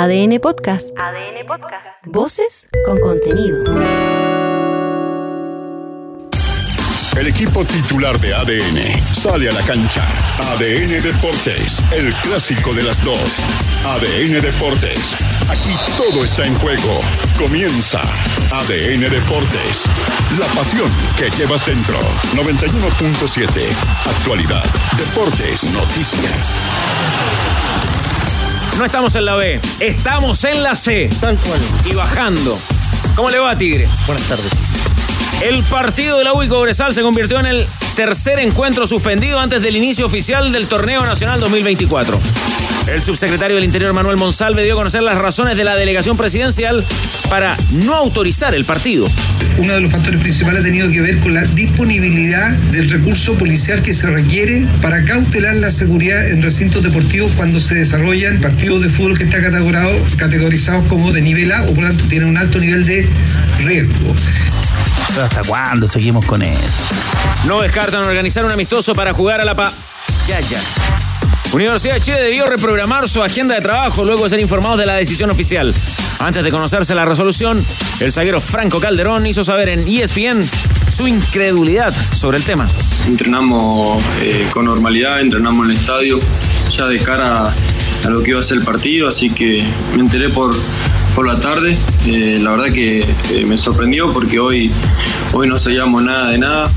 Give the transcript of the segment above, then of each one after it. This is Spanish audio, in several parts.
ADN Podcast. ADN Podcast. Voces con contenido. El equipo titular de ADN sale a la cancha. ADN Deportes, el clásico de las dos. ADN Deportes, aquí todo está en juego. Comienza ADN Deportes, la pasión que llevas dentro. 91.7, actualidad, deportes, noticias. No estamos en la B, estamos en la C. Tal cual. Y bajando. ¿Cómo le va, Tigre? Buenas tardes. El partido de la UI Cobresal se convirtió en el tercer encuentro suspendido antes del inicio oficial del Torneo Nacional 2024. El subsecretario del Interior Manuel Monsalve dio a conocer las razones de la delegación presidencial para no autorizar el partido. Uno de los factores principales ha tenido que ver con la disponibilidad del recurso policial que se requiere para cautelar la seguridad en recintos deportivos cuando se desarrollan partidos de fútbol que están categorizados, como de nivel A o por lo tanto tienen un alto nivel de riesgo. ¿Pero hasta cuándo seguimos con eso? No descartan organizar un amistoso para jugar a la pa... Ya, ya. Universidad de Chile debió reprogramar su agenda de trabajo luego de ser informados de la decisión oficial. Antes de conocerse la resolución, el zaguero Franco Calderón hizo saber en ESPN su incredulidad sobre el tema. Entrenamos eh, con normalidad, entrenamos en el estadio ya de cara a lo que iba a ser el partido, así que me enteré por, por la tarde. Eh, la verdad que eh, me sorprendió porque hoy, hoy no sabíamos nada de nada.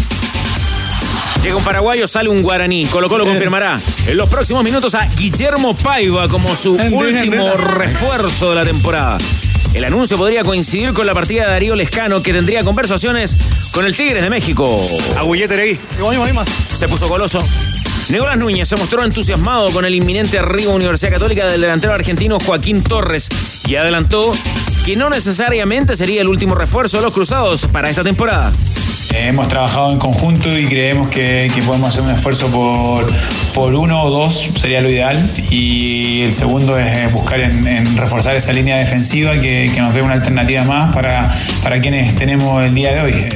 Llega un paraguayo, sale un guaraní. Colo Colo confirmará en los próximos minutos a Guillermo Paiva como su último refuerzo de la temporada. El anuncio podría coincidir con la partida de Darío Lescano, que tendría conversaciones con el Tigres de México. ahí. Se puso goloso. Nicolás Núñez se mostró entusiasmado con el inminente arribo a Universidad Católica del delantero argentino Joaquín Torres y adelantó que no necesariamente sería el último refuerzo de los Cruzados para esta temporada. Hemos trabajado en conjunto y creemos que, que podemos hacer un esfuerzo por, por uno o dos, sería lo ideal. Y el segundo es buscar en, en reforzar esa línea defensiva que, que nos dé una alternativa más para, para quienes tenemos el día de hoy.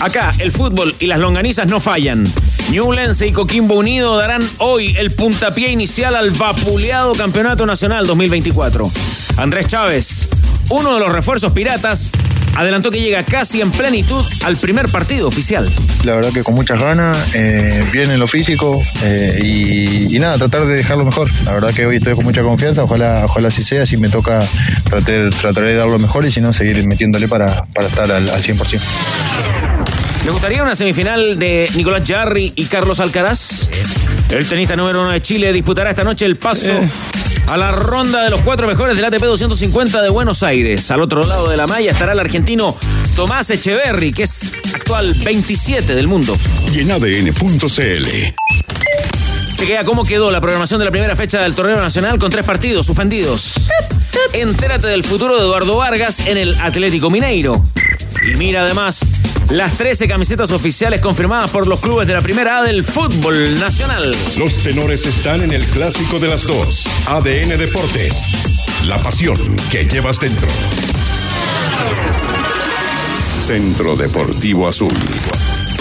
Acá el fútbol y las longanizas no fallan. Newlense y Coquimbo Unido darán hoy el puntapié inicial al vapuleado Campeonato Nacional 2024. Andrés Chávez, uno de los refuerzos piratas, adelantó que llega casi en plenitud al primer partido oficial. La verdad que con muchas ganas, eh, bien en lo físico eh, y, y nada, tratar de dejarlo mejor. La verdad que hoy estoy con mucha confianza, ojalá, ojalá así sea, si me toca tratar, trataré de dar lo mejor y si no, seguir metiéndole para, para estar al, al 100%. ¿Le gustaría una semifinal de Nicolás Jarry y Carlos Alcaraz? El tenista número uno de Chile disputará esta noche el paso a la ronda de los cuatro mejores del ATP 250 de Buenos Aires. Al otro lado de la malla estará el argentino Tomás Echeverry, que es actual 27 del mundo. Y en ADN.cl. Te queda cómo quedó la programación de la primera fecha del torneo nacional con tres partidos suspendidos. Entérate del futuro de Eduardo Vargas en el Atlético Mineiro. Y mira además las 13 camisetas oficiales confirmadas por los clubes de la primera A del fútbol nacional. Los tenores están en el clásico de las dos. ADN Deportes, la pasión que llevas dentro. Centro Deportivo Azul.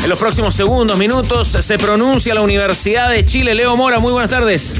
En los próximos segundos, minutos, se pronuncia la Universidad de Chile. Leo Mora, muy buenas tardes.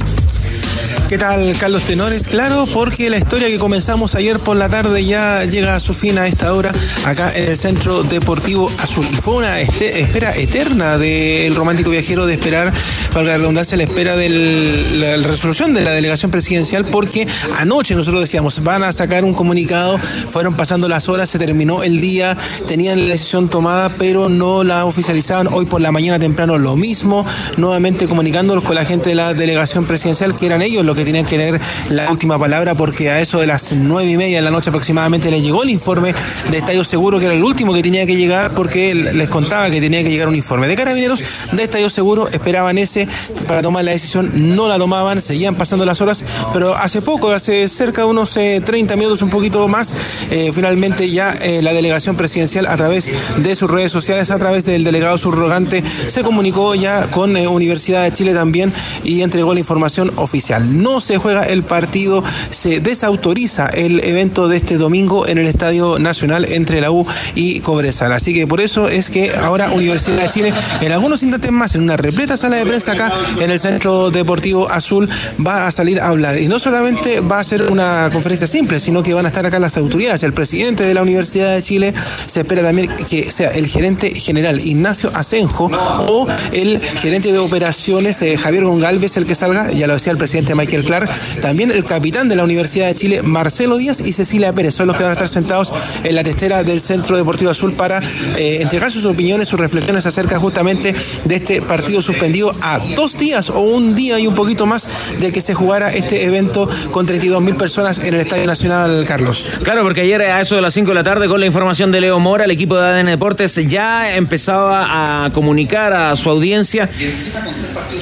¿Qué tal, Carlos Tenores? Claro, porque la historia que comenzamos ayer por la tarde ya llega a su fin a esta hora acá en el Centro Deportivo Azul. Y fue una este- espera eterna del romántico viajero de esperar, valga la redundancia, la espera de la, resolución de la delegación presidencial, porque anoche nosotros decíamos, van a sacar un comunicado, fueron pasando las horas, se terminó el día, tenían la decisión tomada, pero no la oficializaban. Hoy por la mañana temprano lo mismo, nuevamente comunicándolos con la gente de la delegación presidencial, que eran ellos los que tenían que tener la última palabra porque a eso de las nueve y media de la noche aproximadamente les llegó el informe de Estadio Seguro, que era el último que tenía que llegar porque les contaba que tenía que llegar un informe de carabineros de Estadio Seguro, esperaban ese para tomar la decisión, no la tomaban, seguían pasando las horas, pero hace poco, hace cerca de unos eh, 30 minutos, un poquito más, eh, finalmente ya eh, la delegación presidencial a través de sus redes sociales, a través del delegado subrogante, se comunicó ya con eh, Universidad de Chile también y entregó la información oficial. No se juega el partido, se desautoriza el evento de este domingo en el Estadio Nacional entre la U y Cobresal. Así que por eso es que ahora Universidad de Chile, en algunos instantes más, en una repleta sala de prensa acá en el Centro Deportivo Azul, va a salir a hablar. Y no solamente va a ser una conferencia simple, sino que van a estar acá las autoridades. El presidente de la Universidad de Chile se espera también que sea el gerente general Ignacio Asenjo o el gerente de operaciones eh, Javier Gongalves el que salga, ya lo decía el presidente Michael Clark, también el capitán de la Universidad de Chile Marcelo Díaz y Cecilia Pérez son los que van a estar sentados en la testera del Centro Deportivo Azul para eh, entregar sus opiniones, sus reflexiones acerca justamente de este partido suspendido a dos días o un día y un poquito más de que se jugara este evento con 32 mil personas en el Estadio Nacional, Carlos. Claro, porque ayer a eso de las 5 de la tarde con la información de Leo Mora, el equipo de ADN Deportes ya empezaba a comunicar a su audiencia,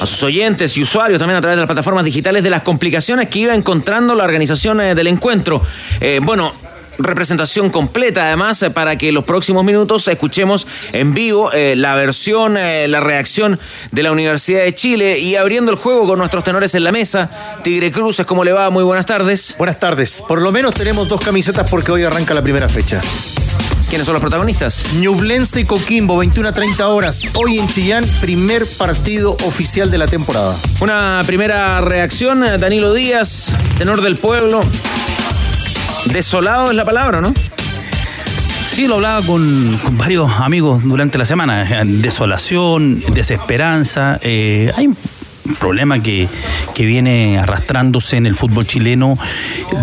a sus oyentes y usuarios también a través de las plataformas digitales de las complicaciones que iba encontrando la organización eh, del encuentro. Eh, bueno, representación completa además eh, para que los próximos minutos escuchemos en vivo la versión, la reacción de la Universidad de Chile y abriendo el juego con nuestros tenores en la mesa. Tigre Cruces, ¿cómo le va? Muy buenas tardes. Buenas tardes. Por lo menos tenemos dos camisetas porque hoy arranca la primera fecha. ¿Quiénes son los protagonistas? Ñublense y Coquimbo, 21 a 30 horas. Hoy en Chillán, primer partido oficial de la temporada. Una primera reacción, Danilo Díaz, tenor del pueblo. Desolado es la palabra, ¿no? Sí, lo hablaba con, con varios amigos durante la semana. Desolación, desesperanza. Eh, hay un problema que, que viene arrastrándose en el fútbol chileno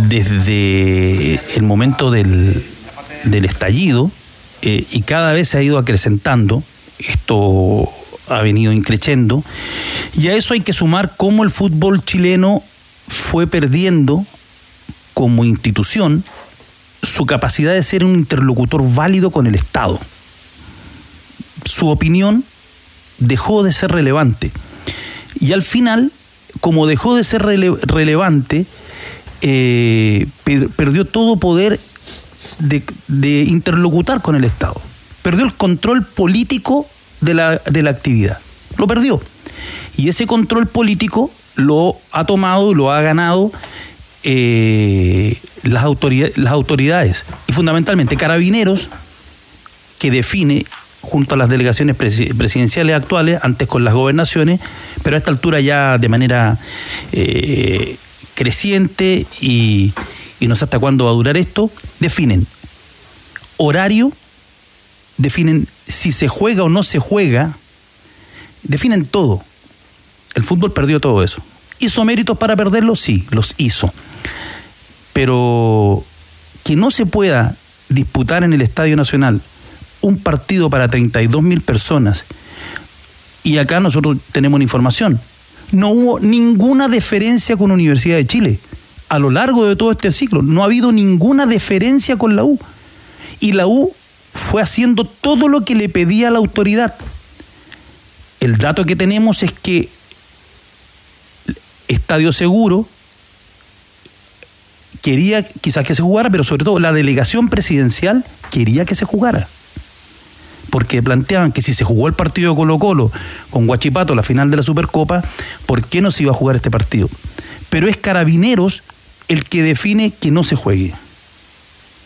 desde el momento del, del estallido eh, y cada vez se ha ido acrecentando. Esto ha venido increciendo. Y a eso hay que sumar cómo el fútbol chileno fue perdiendo como institución su capacidad de ser un interlocutor válido con el Estado. Su opinión dejó de ser relevante. Y al final, como dejó de ser rele relevante, eh, per perdió todo poder de, interlocutar con el Estado. Perdió el control político de la, de la actividad. Lo perdió. Y ese control político lo ha tomado, lo ha ganado eh, las, autoridades, las autoridades y fundamentalmente carabineros que define junto a las delegaciones presidenciales actuales, antes con las gobernaciones, pero a esta altura ya de manera eh, creciente y, y no sé hasta cuándo va a durar esto, definen horario, definen si se juega o no se juega, definen todo. El fútbol perdió todo eso. ¿Hizo méritos para perderlo? Sí, los hizo. Pero que no se pueda disputar en el Estadio Nacional un partido para 32 mil personas, y acá nosotros tenemos una información, no hubo ninguna deferencia con Universidad de Chile. A lo largo de todo este ciclo, no ha habido ninguna deferencia con la U. Y la U fue haciendo todo lo que le pedía la autoridad. El dato que tenemos es que Estadio Seguro quería quizás que se jugara, pero sobre todo la delegación presidencial quería que se jugara. Porque planteaban que si se jugó el partido de Colo Colo con Guachipato, la final de la Supercopa, ¿por qué no se iba a jugar este partido? Pero es Carabineros el que define que no se juegue.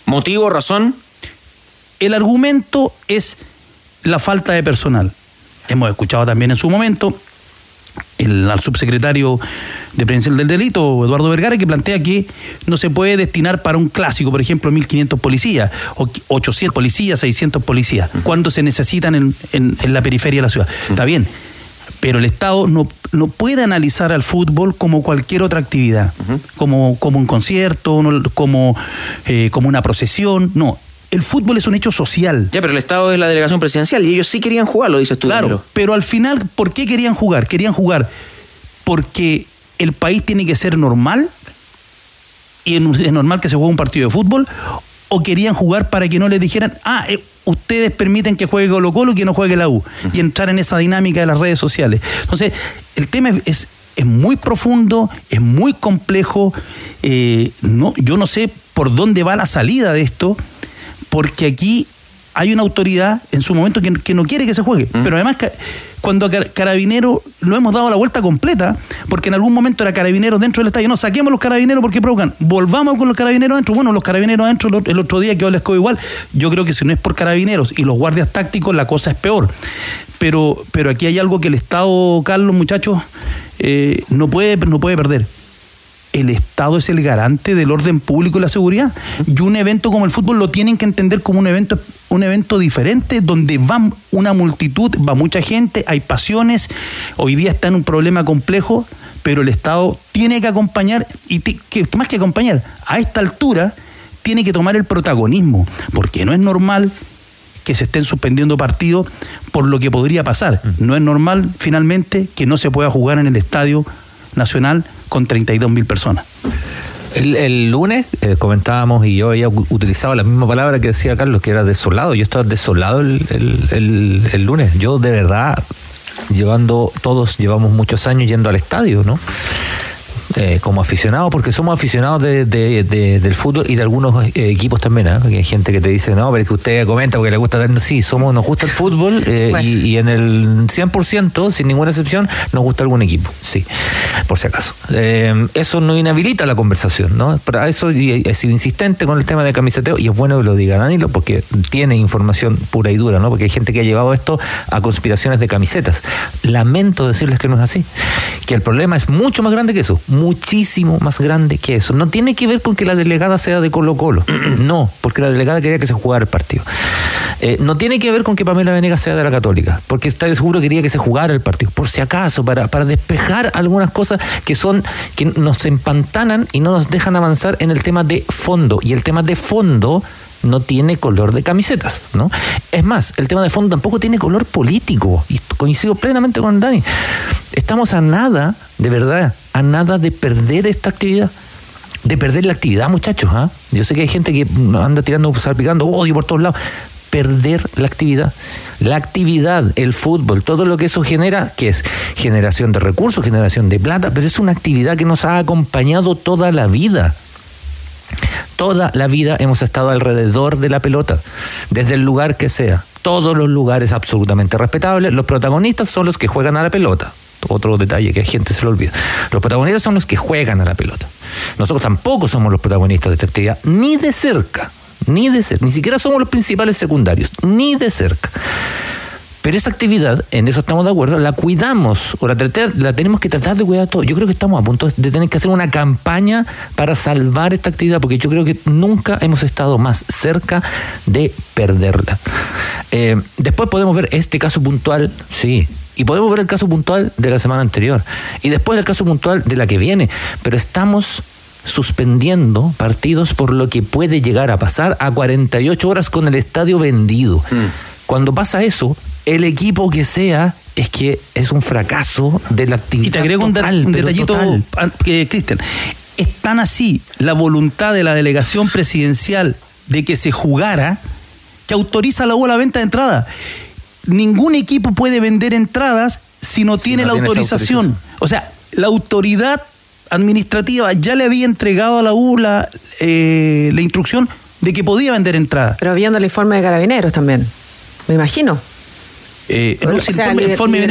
¿Motivo, razón? El argumento es la falta de personal. Hemos escuchado también en su momento el, al subsecretario de Prevención del Delito, Eduardo Vergara, que plantea que no se puede destinar para un clásico, por ejemplo, 1.500 policías, o 800 policías, 600 policías, cuando se necesitan en, en, en, la periferia de la ciudad. Está bien, pero el Estado no, no puede analizar al fútbol como cualquier otra actividad, uh -huh. como, como un concierto, como, eh, como una procesión, no el fútbol es un hecho social. Ya, pero el Estado es la delegación presidencial y ellos sí querían jugarlo, dices tú. Claro, pero al final, ¿por qué querían jugar? Querían jugar porque el país tiene que ser normal y es normal que se juegue un partido de fútbol o querían jugar para que no les dijeran, ah, eh, ustedes permiten que juegue Colo Colo y que no juegue la U, uh -huh. y entrar en esa dinámica de las redes sociales. Entonces, el tema es, es, muy profundo, es muy complejo, eh, no, yo no sé por dónde va la salida de esto, porque aquí hay una autoridad en su momento que, no quiere que se juegue. Pero además, cuando a Carabinero lo hemos dado la vuelta completa, porque en algún momento era Carabineros dentro del estadio, no, saquemos los Carabineros porque provocan, volvamos con los Carabineros adentro. Bueno, los Carabineros adentro el otro día que les quedó igual. Yo creo que si no es por Carabineros y los guardias tácticos, la cosa es peor. Pero, pero aquí hay algo que el Estado, Carlos, muchachos, eh, no, puede, no puede perder el Estado es el garante del orden público y la seguridad. Y un evento como el fútbol lo tienen que entender como un evento, un evento diferente, donde va una multitud, va mucha gente, hay pasiones. Hoy día está en un problema complejo, pero el Estado tiene que acompañar, y que, más que acompañar, a esta altura tiene que tomar el protagonismo, porque no es normal que se estén suspendiendo partidos por lo que podría pasar. No es normal, finalmente, que no se pueda jugar en el estadio nacional con 32 mil personas. El, lunes eh, comentábamos y yo había utilizado la misma palabra que decía Carlos, que era desolado. Yo estaba desolado el lunes. Yo de verdad, llevando, todos llevamos muchos años yendo al estadio, ¿no? Eh, como aficionados, porque somos aficionados de, del fútbol y de algunos eh, equipos también, ¿eh? hay gente que te dice, no, pero es que usted comenta porque le gusta, sí, somos, nos gusta el fútbol eh, y, en el 100%, sin ninguna excepción, nos gusta algún equipo, sí, por si acaso. eso no inhabilita la conversación, ¿no? Para eso he sido insistente con el tema de camiseteo y es bueno que lo diga Danilo porque tiene información pura y dura, ¿no? Porque hay gente que ha llevado esto a conspiraciones de camisetas. Lamento decirles que no es así, que el problema es mucho más grande que eso, muchísimo más grande que eso. No tiene que ver con que la delegada sea de Colo Colo. no, porque la delegada quería que se jugara el partido. Eh, no tiene que ver con que Pamela Venegas sea de la Católica, porque está seguro quería que se jugara el partido, por si acaso, para, para despejar algunas cosas que son, que nos empantanan y no nos dejan avanzar en el tema de fondo. Y el tema de fondo no tiene color de camisetas, ¿no? Es más, el tema de fondo tampoco tiene color político, y coincido plenamente con Dani. Estamos a nada, de verdad, a nada de perder esta actividad. De perder la actividad, muchachos. ¿ah? Yo sé que hay gente que anda tirando, salpicando odio por todos lados. Perder la actividad. La actividad, el fútbol, todo lo que eso genera, que es generación de recursos, generación de plata, pero es una actividad que nos ha acompañado toda la vida. Toda la vida hemos estado alrededor de la pelota, desde el lugar que sea. Todos los lugares absolutamente respetables. Los protagonistas son los que juegan a la pelota otro detalle que a gente se lo olvida. Los protagonistas son los que juegan a la pelota. Nosotros tampoco somos los protagonistas de esta actividad, ni de cerca, ni de cerca, ni siquiera somos los principales secundarios, ni de cerca. Pero esa actividad, en eso estamos de acuerdo, la cuidamos o la, la tenemos que tratar de cuidar todo. Yo creo que estamos a punto de tener que hacer una campaña para salvar esta actividad, porque yo creo que nunca hemos estado más cerca de perderla. Eh, después podemos ver este caso puntual, sí, y podemos ver el caso puntual de la semana anterior. Y después el caso puntual de la que viene. Pero estamos suspendiendo partidos por lo que puede llegar a pasar a 48 horas con el estadio vendido. Mm. Cuando pasa eso, el equipo que sea es que es un fracaso de la actividad. Y te agrego un, detallito, Cristian. Es tan así la voluntad de la delegación presidencial de que se jugara que autoriza la, la venta de entrada ningún equipo puede vender entradas si no tiene la autorización. O sea, la autoridad administrativa ya le había entregado a la U la, eh, la instrucción de que podía vender entradas. Pero viendo el informe de carabineros también, me imagino. Eh, no, informe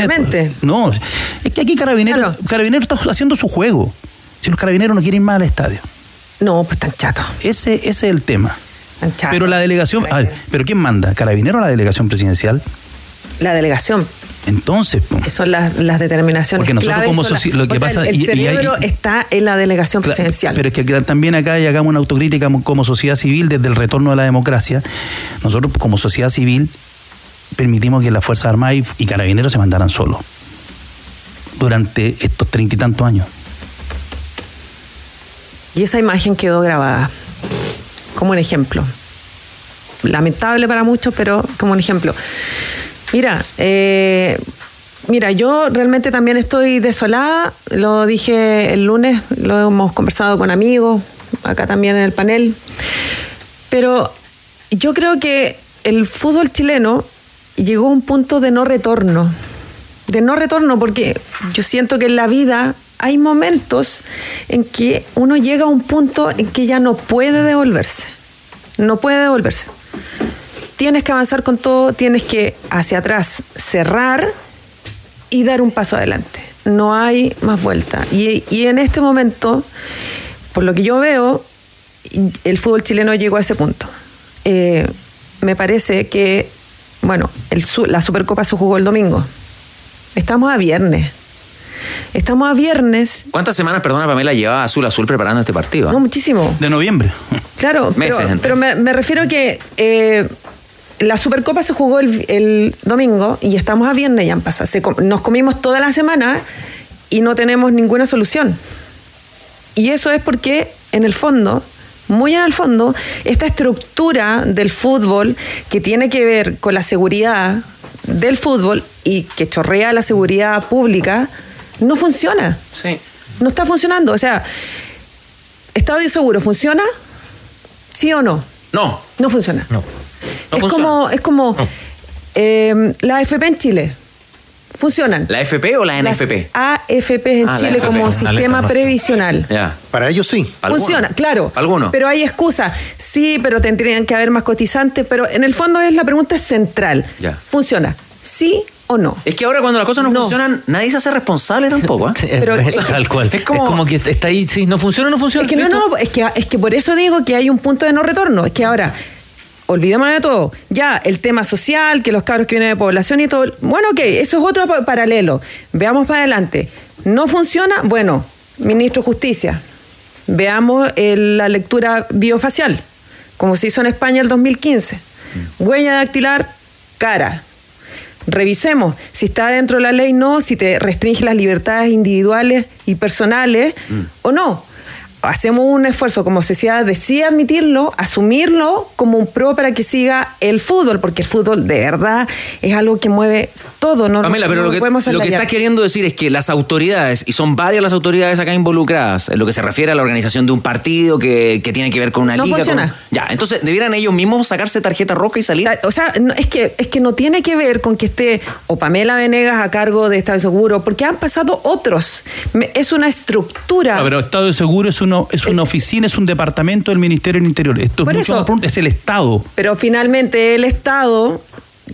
no, es que aquí Carabineros, Carabineros está haciendo su juego. Si los carabineros no quieren ir más al estadio. No, pues tan chato. Ese, ese es el tema. Pero la delegación, a ver, pero ¿quién manda? ¿Carabinero o la delegación presidencial? La delegación. Entonces, son las, las determinaciones. Porque nosotros como lo que pasa el, cerebro está en la delegación presidencial. Pero es que también acá y hagamos una autocrítica como sociedad civil desde el retorno de la democracia. Nosotros como sociedad civil permitimos que las Fuerzas Armadas y, Carabineros se mandaran solos durante estos treinta y tantos años. Y esa imagen quedó grabada como un ejemplo. Lamentable para muchos, pero como un ejemplo. Mira, eh, mira, yo realmente también estoy desolada, lo dije el lunes, lo hemos conversado con amigos, acá también en el panel, pero yo creo que el fútbol chileno llegó a un punto de no retorno, de no retorno, porque yo siento que en la vida hay momentos en que uno llega a un punto en que ya no puede devolverse, no puede devolverse. tienes que avanzar con todo, tienes que hacia atrás cerrar y dar un paso adelante. No hay más vuelta. Y, y en este momento, por lo que yo veo, el fútbol chileno llegó a ese punto. Eh, me parece que, bueno, el, su- la Supercopa se jugó el domingo. Estamos a viernes. Estamos a viernes. ¿Cuántas semanas, perdona, Pamela, lleva Azul Azul preparando este partido? No, muchísimo. De noviembre. Claro, Meses pero, antes. pero me, me refiero a que eh, la Supercopa se jugó el, el domingo y estamos a viernes ya han pasado. Se com- nos comimos toda la semana y no tenemos ninguna solución. Y eso es porque, en el fondo, muy en el fondo, esta estructura del fútbol que tiene que ver con la seguridad del fútbol y que chorrea la seguridad pública, no funciona. Sí. No está funcionando. O sea, Estadio Seguro, ¿funciona? ¿Sí o no? No. No funciona. No. es, funciona. como, es como eh, la AFP en Chile. Funcionan. ¿La FP o la Las NFP? AFP en Ah, Chile AFP. como Una sistema previsional. Ya. Para ellos sí. Funciona, claro. Algunos. Pero hay excusas. Sí, pero tendrían que haber más cotizantes. Pero en el fondo es la pregunta central. Ya. ¿Funciona? ¿Sí o no? Es que ahora cuando las cosas no, funcionan, nadie se hace responsable tampoco. ¿eh? Pero es tal cual. es Es como- que está ahí, sí, no funciona, no funciona. Es que no, no, no, es que, es que por eso digo que hay un punto de no retorno. Es que ahora, olvidémonos de todo. Ya, el tema social, que los cabros que vienen de población y todo. Bueno, ok, eso es otro pa- paralelo. Veamos para adelante. ¿No funciona? Bueno, ministro de Justicia, veamos el- la lectura biofacial, como se hizo en España el 2015. Huella dactilar, cara. Revisemos si está dentro de la ley, no, si te restringe las libertades individuales y personales o no. Hacemos un esfuerzo como sociedad de sí admitirlo, asumirlo como un pro para que siga el fútbol, porque el fútbol de verdad es algo que mueve todo. No, Pamela, pero no lo que, podemos lo que estás queriendo decir es que las autoridades, y son varias las autoridades acá involucradas, en lo que se refiere a la organización de un partido que, que tiene que ver con una No liga. con- funciona. ya, entonces debieran ellos mismos sacarse tarjeta roja y salir. O sea, no, es, que, es que no tiene que ver con que esté o Pamela Venegas a cargo de Estado Seguro, porque han pasado otros. Me- Es una estructura. Ah, pero Estado de Seguro es, uno, es una oficina, es un departamento del Ministerio del Interior. Esto es mucho eso. más es el Estado. Pero finalmente el Estado,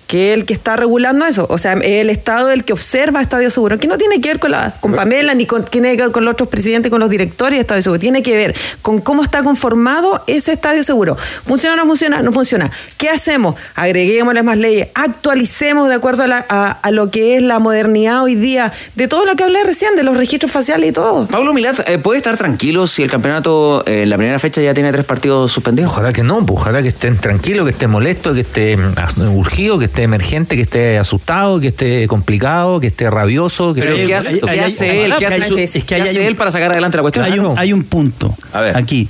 que es el que está regulando eso, o sea, es el Estado el que observa Estadio Seguro, que no tiene que ver con, la, con Pamela, ni con, tiene que ver con los otros presidentes, con los directores de Estadio Seguro, tiene que ver con cómo está conformado ese Estadio Seguro. ¿Funciona o no funciona? No funciona. ¿Qué hacemos? Agreguémosle más leyes, actualicemos de acuerdo a, la- a- a lo que es la modernidad hoy día, de todo lo que hablé recién, de los registros faciales y todo. Pablo Milat, eh, ¿puede estar tranquilo si el campeonato eh, en la primera fecha ya tiene tres partidos suspendidos? Ojalá que no, pues, ojalá que estén tranquilos, que esté molesto, que esté mm, urgido, que esté emergente, que esté asustado, que esté complicado, que esté rabioso. Que Pero ¿qué hace, molesto. qué hace él? ¿Qué hace, su- es que qué ahí hace hay un- él para sacar adelante la cuestión? Hay un, hay un punto aquí.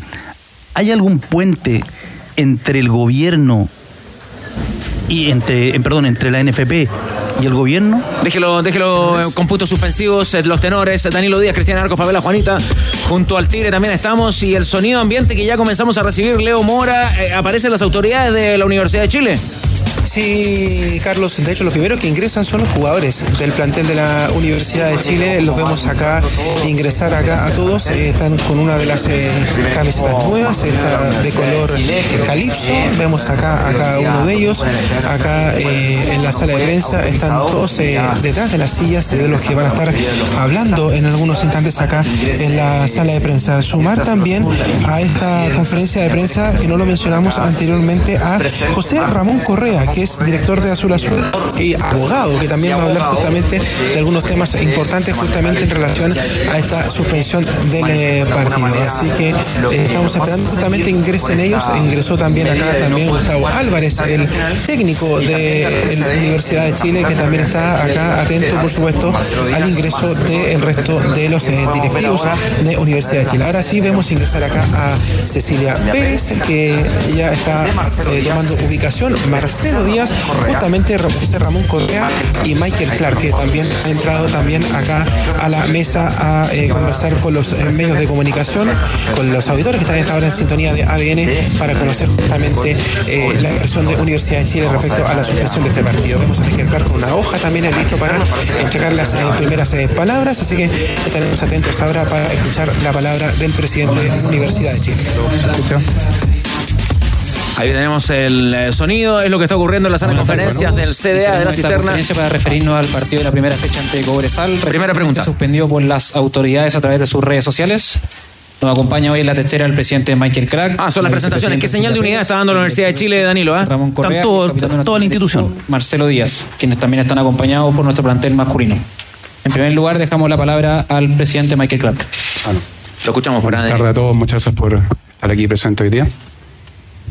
¿Hay algún puente entre el gobierno y entre, eh, perdón, entre la NFP y el gobierno? Déjelo, déjelo eh, con puntos suspensivos, eh, los tenores, Danilo Díaz, Cristian Arcos, Pamela Juanita, junto al Tigre también estamos y el sonido ambiente que ya comenzamos a recibir, Leo Mora, eh, aparecen las autoridades de la Universidad de Chile. Sí, Carlos, de hecho los primeros que ingresan son los jugadores del plantel de la Universidad de Chile, los vemos acá ingresar acá a todos, eh, están con una de las eh, camisetas nuevas, esta de color calipso, vemos acá a cada uno de ellos, acá eh, en la sala de prensa están todos detrás de las sillas de los que van a estar hablando en algunos instantes acá en la sala de prensa. Sumar también a esta conferencia de prensa, que no lo mencionamos anteriormente, a José Ramón Correa, que es director de Azul Azul y abogado, que también va a hablar justamente de algunos temas importantes justamente en relación a esta suspensión del eh, partido. Así que eh, estamos esperando justamente ingresen ellos. Ingresó también acá también Gustavo Álvarez, el técnico de la Universidad de Chile, que también está acá atento, por supuesto, al ingreso del resto de los eh, directivos de Universidad de Chile. Ahora sí vemos ingresar acá a Cecilia Pérez, que ya está eh, tomando ubicación, Marcelo Díaz, justamente José Ramón Correa y Michael Clark, que también ha entrado también acá a la mesa a eh, conversar con los eh, medios de comunicación, con los auditores que están esta hora en sintonía de ADN para conocer justamente eh, la versión de Universidad de Chile respecto a la suspensión de este partido. Vemos a Michael Clark con una hoja también listo para entregar las eh, primeras eh, palabras, así que estaremos atentos ahora para escuchar la palabra del presidente de Universidad de Chile. Ahí tenemos el eh, sonido, es lo que está ocurriendo en la sala de conferencias del CDA de la cisterna. conferencia para referirnos al partido de la primera fecha ante Cobresal. Primera pregunta. Suspendido por las autoridades a través de sus redes sociales. Nos acompaña hoy en la testera el presidente Michael Crack. Ah, son las presentaciones. ¿Qué señal de unidad está dando la Universidad de Chile, Danilo? ah? Ramón Correa, Están todo- nuestro toda la institución. Marcelo Díaz, quienes también están acompañados por nuestro plantel masculino. En primer lugar, dejamos la palabra al presidente Michael Clark. Lo escuchamos por Buenas tardes a todos, muchas gracias por estar aquí presente hoy día.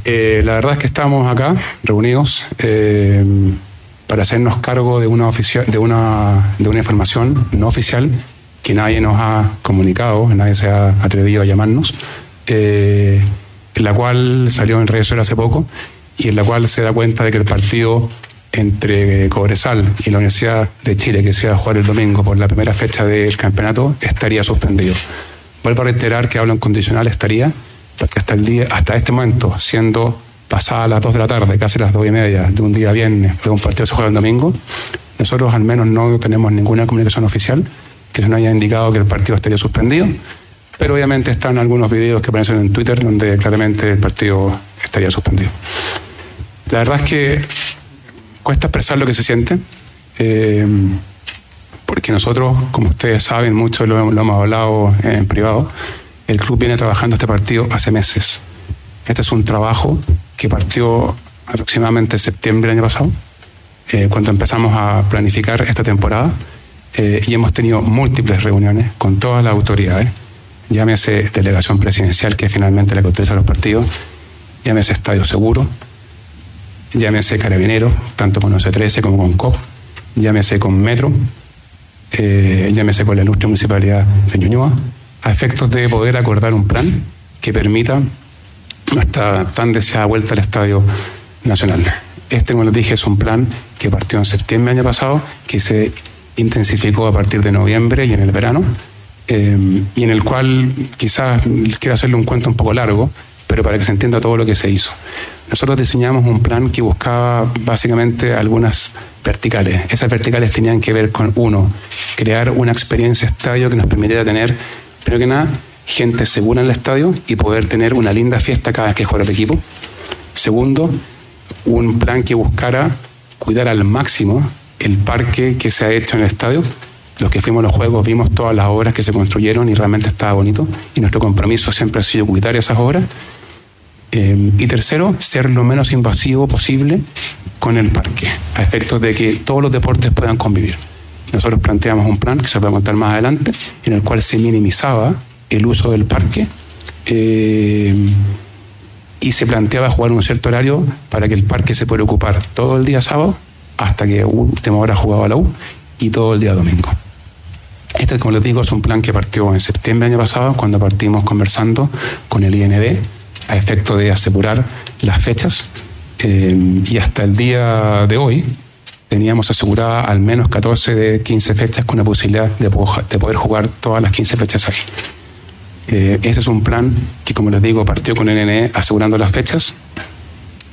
Eh, la verdad es que estamos acá reunidos eh, para hacernos cargo de una, de, una, de una información no oficial que nadie nos ha comunicado, nadie se ha atrevido a llamarnos, eh, la cual salió en redes sociales hace poco y en la cual se da cuenta de que el partido entre Cobresal y la Universidad de Chile, que se va a jugar el domingo por la primera fecha del campeonato, estaría suspendido. Vuelvo a reiterar que hablo en condicional estaría, porque hasta el día, hasta este momento, siendo pasadas las 2 de la tarde, casi las 2 y media de un día viernes, de un partido que se juega el domingo, nosotros al menos no tenemos ninguna comunicación oficial que nos haya indicado que el partido estaría suspendido, pero obviamente están algunos videos que aparecen en Twitter donde claramente el partido estaría suspendido. La verdad es que cuesta expresar lo que se siente, eh, porque nosotros, como ustedes saben, mucho lo hemos hablado en privado, el club viene trabajando este partido hace meses. Este es un trabajo que partió aproximadamente en septiembre del año pasado, eh, cuando empezamos a planificar esta temporada, eh, y hemos tenido múltiples reuniones con todas las autoridades, llámese delegación presidencial, que finalmente la que autoriza los partidos, llámese Estadio Seguro, llámese Carabinero, tanto con OC13 como con COP, llámese con Metro, eh, llámese con la ilustre municipalidad de Ñuñoa, a efectos de poder acordar un plan que permita nuestra tan deseada vuelta al Estadio Nacional. Este, como les dije, es un plan que partió en septiembre del año pasado, que se intensificó a partir de noviembre y en el verano, eh, y en el cual quizás quiero hacerle un cuento un poco largo, pero para que se entienda todo lo que se hizo. Nosotros diseñamos un plan que buscaba básicamente algunas verticales. Esas verticales tenían que ver con, uno, crear una experiencia estadio que nos permitiera tener, primero que nada, gente segura en el estadio y poder tener una linda fiesta cada vez que juega el equipo. Segundo, un plan que buscara cuidar al máximo el parque que se ha hecho en el estadio. Los que fuimos a los juegos vimos todas las obras que se construyeron y realmente estaba bonito. Y nuestro compromiso siempre ha sido cuidar esas obras. Eh, y tercero, ser lo menos invasivo posible con el parque, a efectos de que todos los deportes puedan convivir. Nosotros planteamos un plan que se a contar más adelante, en el cual se minimizaba el uso del parque eh, y se planteaba jugar un cierto horario para que el parque se pueda ocupar todo el día sábado hasta que última hora jugaba la U y todo el día domingo. Este, como les digo, es un plan que partió en septiembre del año pasado, cuando partimos conversando con el IND a efecto de asegurar las fechas. eh, y hasta el día de hoy teníamos asegurada al menos 14 de 15 fechas con la posibilidad de, de poder jugar todas las 15 fechas ahí. Eh, ese es un plan que, como les digo, partió con el NE asegurando las fechas.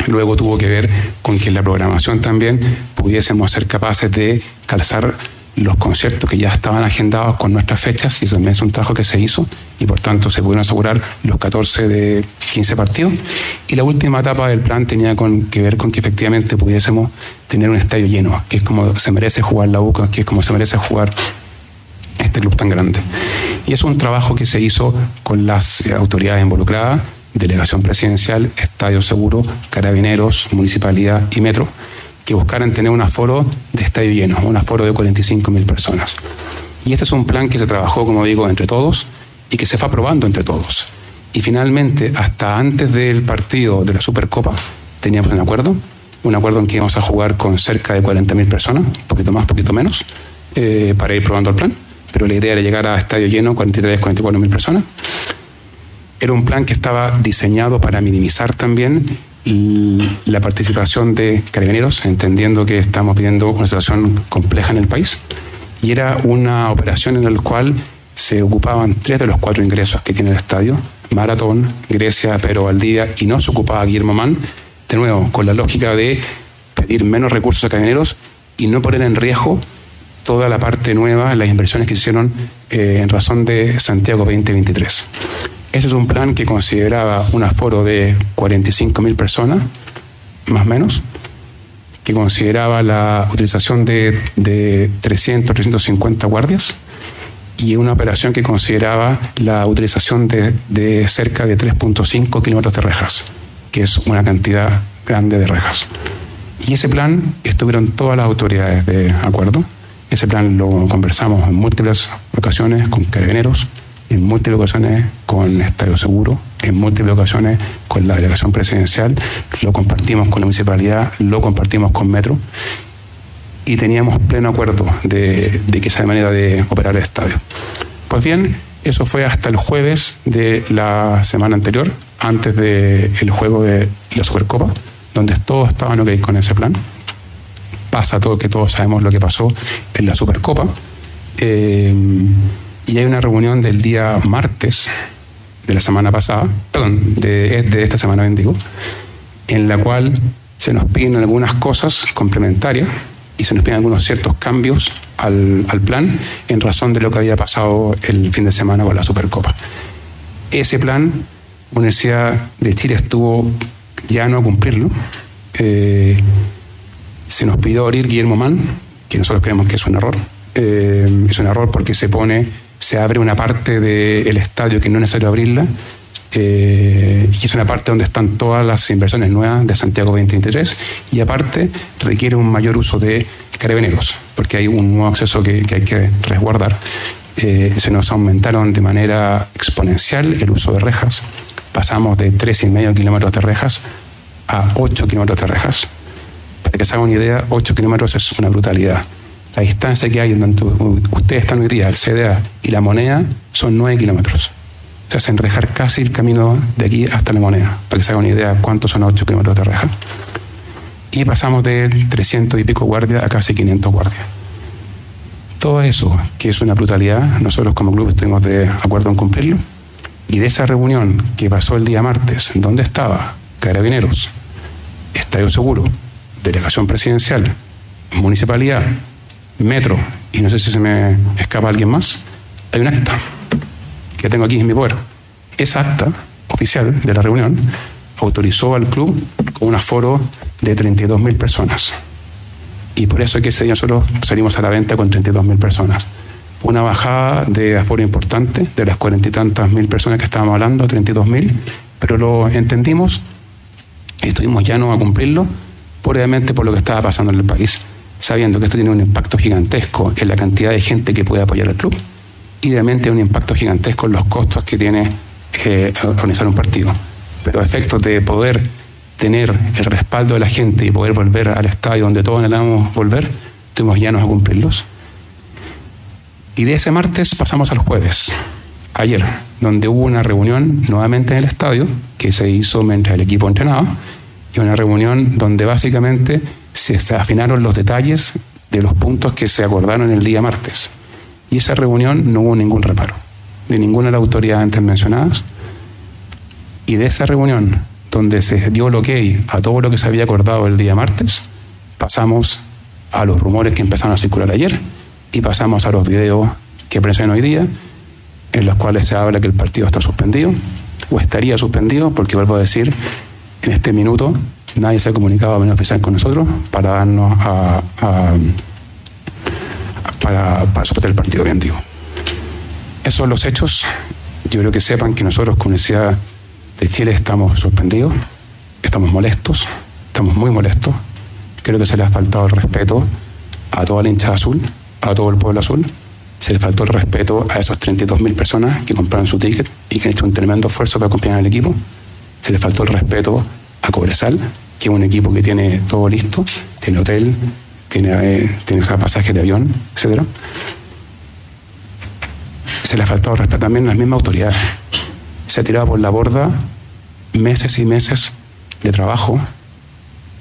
Luego tuvo que ver con que en la programación también pudiésemos ser capaces de calzar los conciertos que ya estaban agendados con nuestras fechas, y también es un trabajo que se hizo, y por tanto se pudieron asegurar los 14 de 15 partidos. Y la última etapa del plan tenía con, que ver con que efectivamente pudiésemos tener un estadio lleno, que es como se merece jugar la UCA, que es como se merece jugar este club tan grande. Y es un trabajo que se hizo con las eh, autoridades involucradas, delegación presidencial, Estadio Seguro, Carabineros, Municipalidad y Metro, que buscaran tener un aforo de estadio lleno, un aforo de 45 mil personas. Y este es un plan que se trabajó, como digo, entre todos y que se fue aprobando entre todos. Y finalmente, hasta antes del partido de la Supercopa, teníamos un acuerdo, un acuerdo en que íbamos a jugar con cerca de 40 mil personas, un poquito más, poquito menos, eh, para ir probando el plan. Pero la idea era llegar a estadio lleno, 43, 44 mil personas. Era un plan que estaba diseñado para minimizar también la participación de carabineros, entendiendo que estamos viviendo una situación compleja en el país. Y era una operación en la cual se ocupaban tres de los cuatro ingresos que tiene el estadio, Maratón, Grecia, Pero Valdivia, y no se ocupaba Guillermo Mann, de nuevo, con la lógica de pedir menos recursos a carabineros y no poner en riesgo toda la parte nueva, las inversiones que se hicieron eh, en razón de Santiago 2023. Ese es un plan que consideraba un aforo de 45.000 personas, más o menos, que consideraba la utilización de, de 300, 350 guardias y una operación que consideraba la utilización de, de cerca de 3.5 kilómetros de rejas, que es una cantidad grande de rejas. Y ese plan estuvieron todas las autoridades de acuerdo. Ese plan lo conversamos en múltiples ocasiones con carabineros, en múltiples ocasiones con Estadio Seguro, en múltiples ocasiones con la delegación presidencial, lo compartimos con la municipalidad, lo compartimos con Metro y teníamos pleno acuerdo de, de que esa manera de operar el estadio. Pues bien, eso fue hasta el jueves de la semana anterior, antes del juego de la Supercopa, donde todos estaban ok con ese plan. Pasa todo, que todos sabemos lo que pasó en la Supercopa. Eh, y hay una reunión del día martes de la semana pasada, perdón, de, esta semana bendigo, en la cual se nos piden algunas cosas complementarias y se nos piden algunos ciertos cambios al, al, plan en razón de lo que había pasado el fin de semana con la Supercopa. Ese plan, Universidad de Chile estuvo ya no a cumplirlo. Eh, se nos pidió abrir Guillermo Mann, que nosotros creemos que es un error. Eh, es un error porque se pone se abre una parte del estadio que no es necesario abrirla, eh, y es una parte donde están todas las inversiones nuevas de Santiago 2023, y aparte requiere un mayor uso de carabineros, porque hay un nuevo acceso que, hay que resguardar. Eh, se nos aumentaron de manera exponencial el uso de rejas, pasamos de 3,5 kilómetros de rejas a 8 kilómetros de rejas. Para que se hagan una idea, 8 kilómetros es una brutalidad la distancia que hay en donde ustedes están hoy día, el CDA y la moneda, son 9 kilómetros. O sea, se enrejar casi el camino de aquí hasta la moneda, para que se haga una idea cuántos son 8 kilómetros de reja. Y pasamos de 300 y pico guardias a casi 500 guardias. Todo eso, que es una brutalidad, nosotros como club estuvimos de acuerdo en cumplirlo. Y de esa reunión que pasó el día martes, donde estaba Carabineros, Estadio Seguro, Delegación Presidencial, Municipalidad, Metro, y no sé si se me escapa alguien más, hay un acta que tengo aquí en mi poder. Esa acta oficial de la reunión autorizó al club con un aforo de 32.000 personas. Y por eso es que ese día nosotros salimos a la venta con 32.000 personas. Una bajada de aforo importante, de las cuarenta y tantas mil personas que estábamos hablando, 32.000, pero lo entendimos y estuvimos llanos a cumplirlo, obviamente por lo que estaba pasando en el país sabiendo que esto tiene un impacto gigantesco en la cantidad de gente que puede apoyar al club y realmente un impacto gigantesco en los costos que tiene eh, organizar un partido. Pero a efectos de poder tener el respaldo de la gente y poder volver al estadio donde todos anhelamos volver, tuvimos llanos a cumplirlos. Y de ese martes pasamos al jueves, ayer, donde hubo una reunión nuevamente en el estadio que se hizo mientras el equipo entrenaba y una reunión donde básicamente se afinaron los detalles de los puntos que se acordaron el día martes. Y esa reunión no hubo ningún reparo, de ninguna de las autoridades antes mencionadas. Y de esa reunión, donde se dio lo que a todo lo que se había acordado el día martes, pasamos a los rumores que empezaron a circular ayer y pasamos a los videos que presentan hoy día, en los cuales se habla que el partido está suspendido o estaría suspendido, porque vuelvo a decir, en este minuto nadie se ha comunicado a oficial con nosotros para darnos a, a, para, para soportar el partido, bien digo. Esos son los hechos. Yo creo que sepan que nosotros, con Universidad de Chile, estamos sorprendidos, estamos molestos, estamos muy molestos. Creo que se les ha faltado el respeto a toda la hinchada azul, a todo el pueblo azul. Se les faltó el respeto a esos 32.000 personas que compraron su ticket y que han hecho un tremendo esfuerzo para acompañar al equipo. Se les faltó el respeto a Cobresal, que es un equipo que tiene todo listo, tiene hotel, tiene, eh, tiene pasajes de avión, etc. Se le ha faltado respeto también a las mismas autoridades. Se ha tirado por la borda meses y meses de trabajo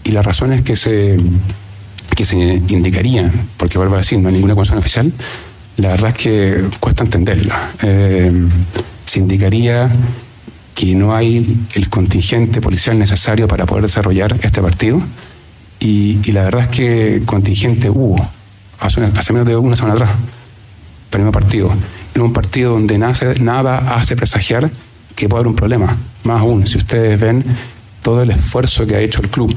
y las razones que se, que se indicarían, porque vuelvo a decir, no hay ninguna condición oficial, la verdad es que cuesta entenderla. Eh, se indicaría que no hay el contingente policial necesario para poder desarrollar este partido. Y, la verdad es que contingente hubo hace, menos de una semana atrás, mismo partido. En un partido donde nace, nada hace presagiar que puede haber un problema. Más aún, si ustedes ven todo el esfuerzo que ha hecho el club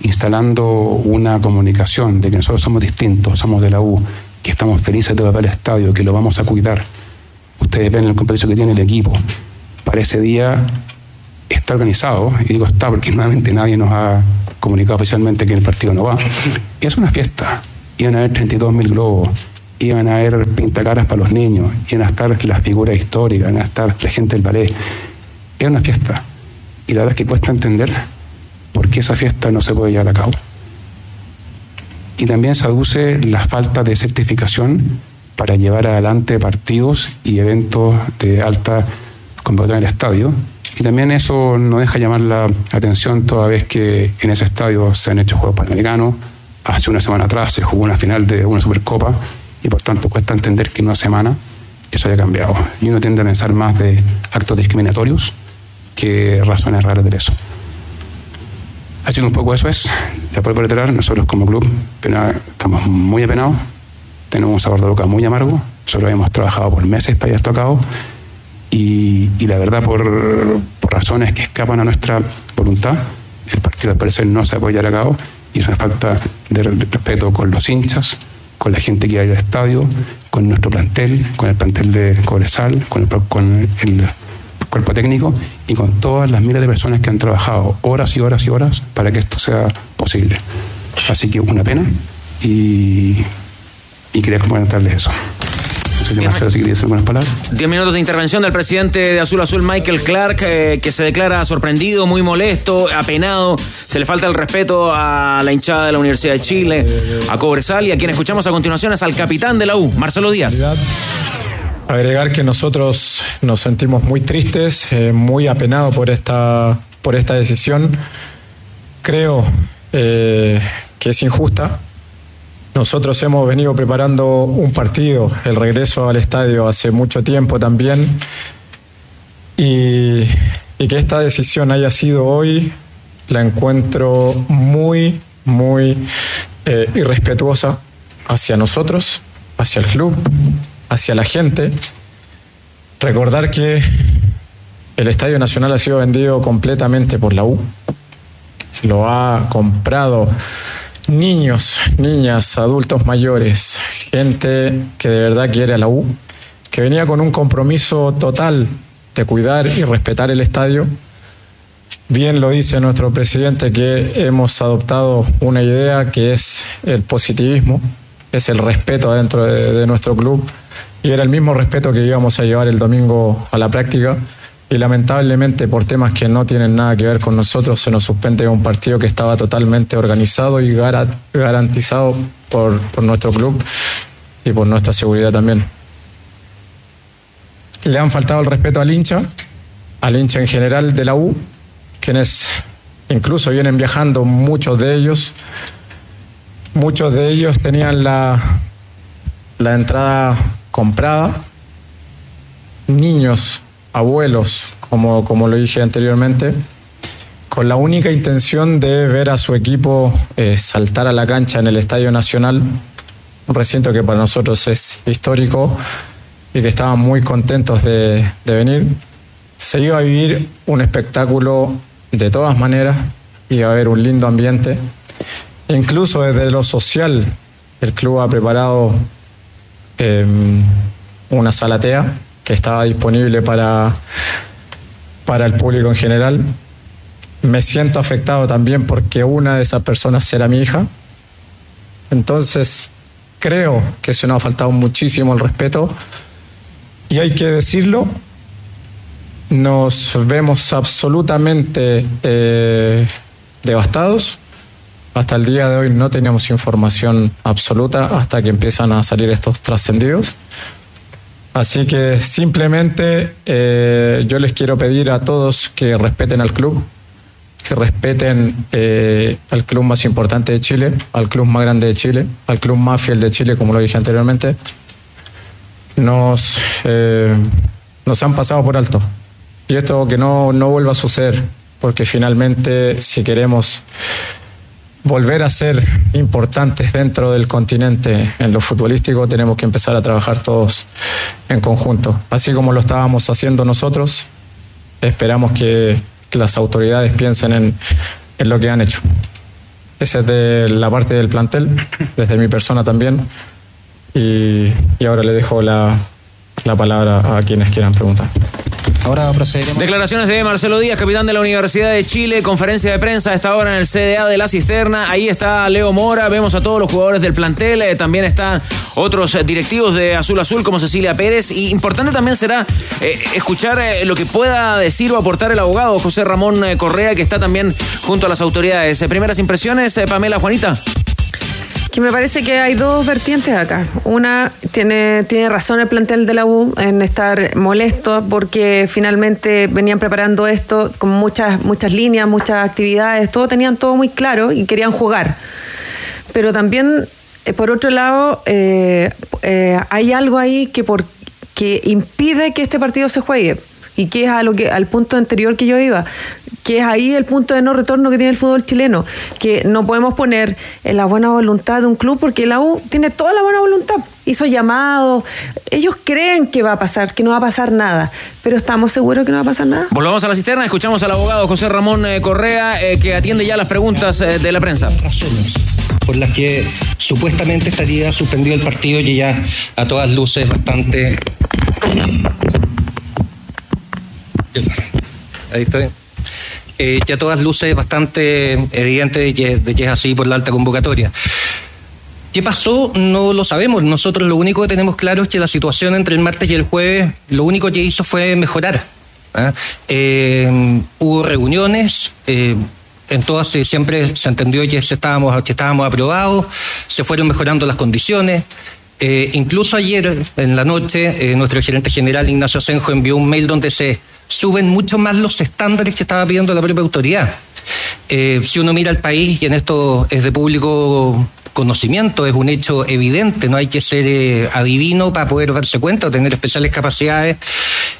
instalando una comunicación de que nosotros somos distintos, somos de la U, que estamos felices de volver al estadio, que lo vamos a cuidar. Ustedes ven el compromiso que tiene el equipo. Para ese día está organizado, y digo está porque nuevamente nadie nos ha comunicado oficialmente que el partido no va. Es una fiesta. Iban a haber 32 mil globos, iban a haber pintacaras para los niños, iban a estar las figuras históricas, iban a estar la gente del ballet. Es una fiesta. Y la verdad es que cuesta entender por qué esa fiesta no se puede llevar a cabo. Y también se aduce la falta de certificación para llevar adelante partidos y eventos de alta convocatoria en el estadio. Y también eso no deja llamar la atención toda vez que en ese estadio se han hecho Juegos Panamericanos. Hace una semana atrás se jugó una final de una Supercopa y por tanto cuesta entender que en una semana eso haya cambiado. Y uno tiende a pensar más de actos discriminatorios que razones raras de eso. Así que un poco eso es. Después por reiterar, nosotros como club estamos muy apenados, tenemos un sabor de boca muy amargo, nosotros hemos trabajado por meses para esto a cabo y, y la verdad por, por, razones que escapan a nuestra voluntad, el partido al parecer no se llevar a cabo y es una falta de respeto con los hinchas, con la gente que hay al estadio, con nuestro plantel, con el plantel de Cobresal, con el, con el cuerpo técnico y con todas las miles de personas que han trabajado horas y horas y horas para que esto sea posible. Así que una pena y, y quería comentarles eso. Diez minutos de intervención del presidente de Azul Azul, Michael Clark, eh, que se declara sorprendido, muy molesto, apenado. Se le falta el respeto a la hinchada de la Universidad de Chile, a Cobresal y a quien escuchamos a continuación es al capitán de la U, Marcelo Díaz. Agregar que nosotros nos sentimos muy tristes, eh, muy apenados por esta, por esta decisión. Creo eh, que es injusta. Nosotros hemos venido preparando un partido, el regreso al estadio hace mucho tiempo también. Y, que esta decisión haya sido hoy, la encuentro muy, muy eh, irrespetuosa hacia nosotros, hacia el club, hacia la gente. Recordar que el Estadio Nacional ha sido vendido completamente por la U. Lo ha comprado niños, niñas, adultos mayores, gente que de verdad quiere a la U, que venía con un compromiso total de cuidar y respetar el estadio. Bien lo dice nuestro presidente que hemos adoptado una idea que es el positivismo, es el respeto dentro de, de nuestro club y era el mismo respeto que íbamos a llevar el domingo a la práctica y lamentablemente por temas que no tienen nada que ver con nosotros se nos suspende un partido que estaba totalmente organizado y garantizado por, por nuestro club y por nuestra seguridad también. Le han faltado el respeto al hincha, al hincha en general de la U, quienes incluso vienen viajando muchos de ellos. Muchos de ellos tenían la, la entrada comprada. Niños, abuelos, como, como lo dije anteriormente, con la única intención de ver a su equipo eh, saltar a la cancha en el Estadio Nacional, un recinto que para nosotros es histórico y que estaban muy contentos de, venir. Se iba a vivir un espectáculo de todas maneras, iba a haber un lindo ambiente. Incluso desde lo social, el club ha preparado eh, una salatea que estaba disponible para, para el público en general. Me siento afectado también porque una de esas personas era mi hija. Entonces, creo que se nos ha faltado muchísimo el respeto y hay que decirlo. Nos vemos absolutamente eh, devastados. Hasta el día de hoy no teníamos información absoluta hasta que empiezan a salir estos trascendidos. Así que simplemente eh, yo les quiero pedir a todos que respeten al club, que respeten eh, al club más importante de Chile, al club más grande de Chile, al club más fiel de Chile, como lo dije anteriormente. Nos, eh, nos han pasado por alto. Y esto que no, no vuelva a suceder, porque finalmente si queremos volver a ser importantes dentro del continente en lo futbolístico, tenemos que empezar a trabajar todos en conjunto. Así como lo estábamos haciendo nosotros, esperamos que, que las autoridades piensen en, en lo que han hecho. Esa es de la parte del plantel, desde mi persona también. Y, y ahora le dejo la, la palabra a quienes quieran preguntar. Ahora procederemos. Declaraciones de Marcelo Díaz, capitán de la Universidad de Chile, conferencia de prensa a esta hora en el CDA de la Cisterna. Ahí está Leo Mora, vemos a todos los jugadores del plantel, eh, también están otros eh, directivos de Azul Azul como Cecilia Pérez. Y importante también será eh, escuchar lo que pueda decir o aportar el abogado José Ramón Correa, que está también junto a las autoridades. Primeras impresiones, Pamela Juanita. Que me parece que hay dos vertientes acá. Una, tiene, tiene razón el plantel de la U en estar molesto porque finalmente venían preparando esto con muchas, muchas líneas, muchas actividades, todo tenían todo muy claro y querían jugar. Pero también, eh, por otro lado, eh, eh, hay algo ahí que, por, que impide que este partido se juegue y que es a lo que, al punto anterior que yo iba, que es ahí el punto de no retorno que tiene el fútbol chileno, que no podemos poner en la buena voluntad de un club porque la U tiene toda la buena voluntad, hizo llamados, ellos creen que va a pasar, que no va a pasar nada, pero estamos seguros que no va a pasar nada. Volvamos a la cisterna, escuchamos al abogado José Ramón eh, Correa, eh, que atiende ya las preguntas eh, de la prensa. razones por las que supuestamente estaría suspendido el partido y ya a todas luces bastante ahí estoy Eh, ya todas luces bastante evidente de que, es así por la alta convocatoria ¿Qué pasó? No lo sabemos. Nosotros lo único que tenemos claro es que la situación entre el martes y el jueves, lo único que hizo fue mejorar. ¿ah? Eh, hubo reuniones, eh, en todas siempre se entendió que, estábamos, que estábamos aprobados, se fueron mejorando las condiciones. Eh, incluso ayer en la noche, eh, nuestro gerente general Ignacio Asenjo envió un mail donde se suben mucho más los estándares que estaba pidiendo la propia autoridad. Eh, si uno mira al país, y en esto es de público conocimiento, es un hecho evidente, no hay que ser eh, adivino para poder darse cuenta tener especiales capacidades.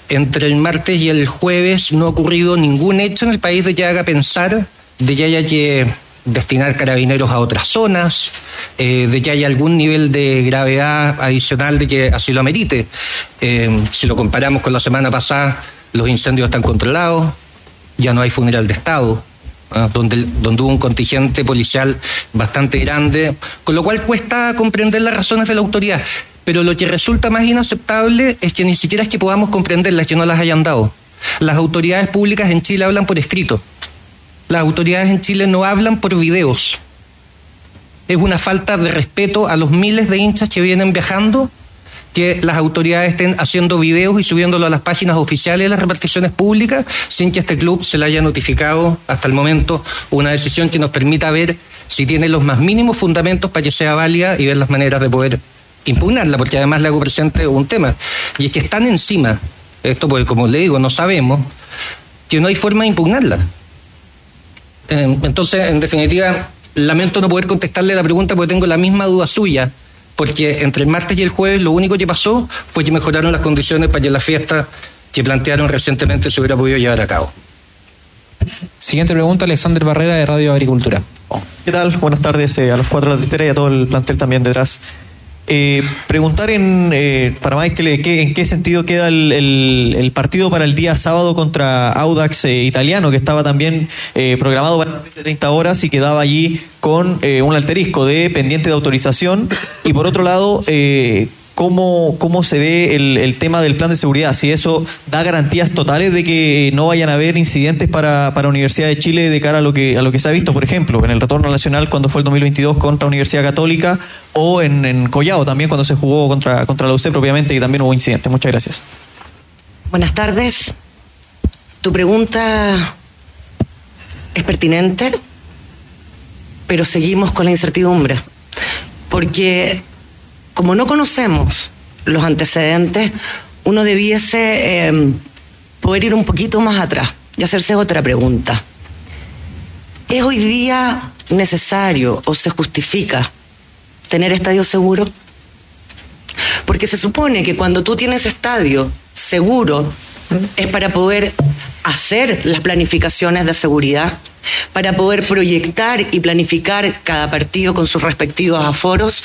Entre el martes y el jueves no ha ocurrido ningún hecho en el país de que haga pensar de que haya que destinar carabineros a otras zonas, eh, de que haya algún nivel de gravedad adicional de que así lo amerite. Si lo comparamos con la semana pasada, los incendios están controlados, ya no hay funeral de Estado, ¿ah? donde, donde hubo un contingente policial bastante grande, con lo cual cuesta comprender las razones de la autoridad. Pero lo que resulta más inaceptable es que ni siquiera es que podamos comprenderlas, que no las hayan dado. Las autoridades públicas en Chile hablan por escrito. Las autoridades en Chile no hablan por videos. Es una falta de respeto a los miles de hinchas que vienen viajando que las autoridades estén haciendo videos y subiéndolo a las páginas oficiales de las reparticiones públicas sin que este club se le haya notificado hasta el momento una decisión que nos permita ver si tiene los más mínimos fundamentos para que sea válida y ver las maneras de poder impugnarla, porque además le hago presente un tema, y es que están encima, esto porque como le digo, no sabemos, que no hay forma de impugnarla. Eh, Entonces, en definitiva, lamento no poder contestarle la pregunta porque tengo la misma duda suya, porque entre el martes y el jueves lo único que pasó fue que mejoraron las condiciones para que la fiesta que plantearon recientemente se hubiera podido llevar a cabo. Siguiente pregunta, Alexander Barrera de Radio Agricultura. ¿Qué tal? Buenas tardes eh, a los cuatro de la y a todo el plantel también detrás. Eh, preguntar en, eh, ¿qué- en qué sentido queda el, partido para el día sábado contra Audax eh, Italiano, que estaba también eh, programado para 30 horas y quedaba allí con eh, un alterisco de pendiente de autorización. Y por otro lado, ¿cómo, ¿cómo se ve el, el tema del plan de seguridad? Si eso da garantías totales de que no vayan a haber incidentes para, para Universidad de Chile de cara a lo, que, a lo que se ha visto, por ejemplo, en el retorno nacional cuando fue el 2022 contra Universidad Católica o en, en Collao también cuando se jugó contra, contra la UC propiamente y también hubo incidentes. Muchas gracias. Buenas tardes. Tu pregunta es pertinente, pero seguimos con la incertidumbre. Porque como no conocemos los antecedentes, uno debiese eh, poder ir un poquito más atrás y hacerse otra pregunta. ¿Es hoy día necesario o se justifica tener estadio seguro? Porque se supone que cuando tú tienes estadio seguro es para poder hacer las planificaciones de seguridad, para poder proyectar y planificar cada partido con sus respectivos aforos,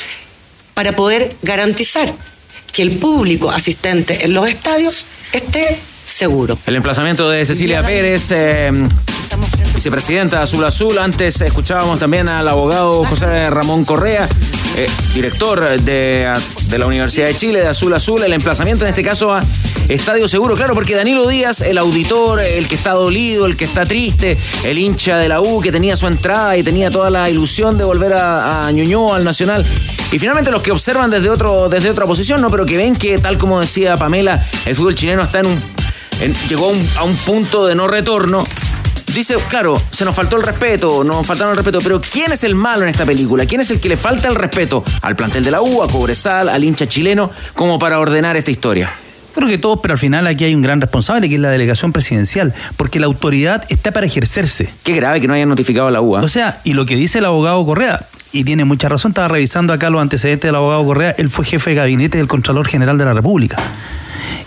para poder garantizar que el público asistente en los estadios esté seguro. El emplazamiento de Cecilia Pérez, eh, vicepresidenta de Azul Azul. Antes escuchábamos también al abogado José Ramón Correa, eh, director de, de, la Universidad de Chile, de Azul Azul. El emplazamiento en este caso a Estadio Seguro, claro, porque Danilo Díaz, el auditor, el que está dolido, el que está triste, el hincha de la U que tenía su entrada y tenía toda la ilusión de volver a, a Ñuñoa, al Nacional. Y finalmente los que observan desde, otro, desde otra posición, ¿no? Pero que ven que, tal como decía Pamela, el fútbol chileno está en un. llegó a un, a un punto de no retorno dice, claro, se nos faltó el respeto, nos faltaron el respeto, pero ¿quién es el malo en esta película? ¿Quién es el que le falta el respeto al plantel de la U, a Cobresal, al hincha chileno, como para ordenar esta historia? Creo que todos, pero al final aquí hay un gran responsable, que es la delegación presidencial, porque la autoridad está para ejercerse. Qué grave que no hayan notificado a la UA. O sea, y lo que dice el abogado Correa, y tiene mucha razón, estaba revisando acá los antecedentes del abogado Correa, él fue jefe de gabinete del Contralor General de la República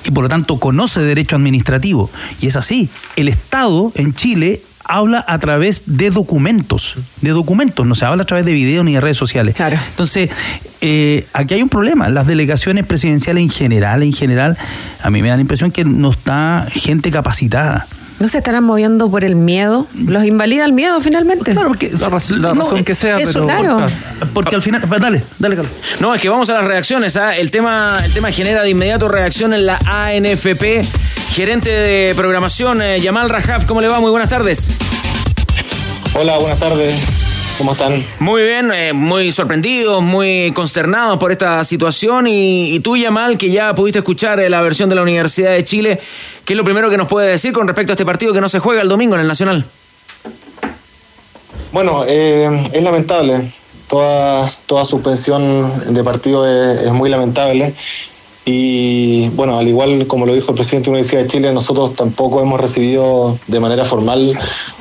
y por lo tanto conoce derecho administrativo. Y es así, el Estado en Chile habla a través de documentos, de documentos, no se habla a través de videos ni de redes sociales. Claro. Entonces, eh, aquí hay un problema. Las delegaciones presidenciales en general, en general, a mí me da la impresión que no está gente capacitada. ¿No se estarán moviendo por el miedo? ¿Los invalida el miedo finalmente? Claro, porque la, razón, la razón que sea, eso, pero claro. Porque al final, dale, dale, Carlos. No, es que vamos a las reacciones. ¿ah? El, tema, el tema genera de inmediato reacción en la ANFP. Gerente de programación, eh, Yamal Rajaf, ¿cómo le va? Muy buenas tardes. Hola, buenas tardes. ¿Cómo están? Muy bien, eh, muy sorprendidos, muy consternados por esta situación. Y, y tú, Yamal, que ya pudiste escuchar eh, la versión de la Universidad de Chile, ¿qué es lo primero que nos puede decir con respecto a este partido que no se juega el domingo en el Nacional? Bueno, eh, es lamentable. Toda, toda suspensión de partido es, es, muy lamentable. Y bueno, al igual como lo dijo el presidente de la Universidad de Chile, nosotros tampoco hemos recibido de manera formal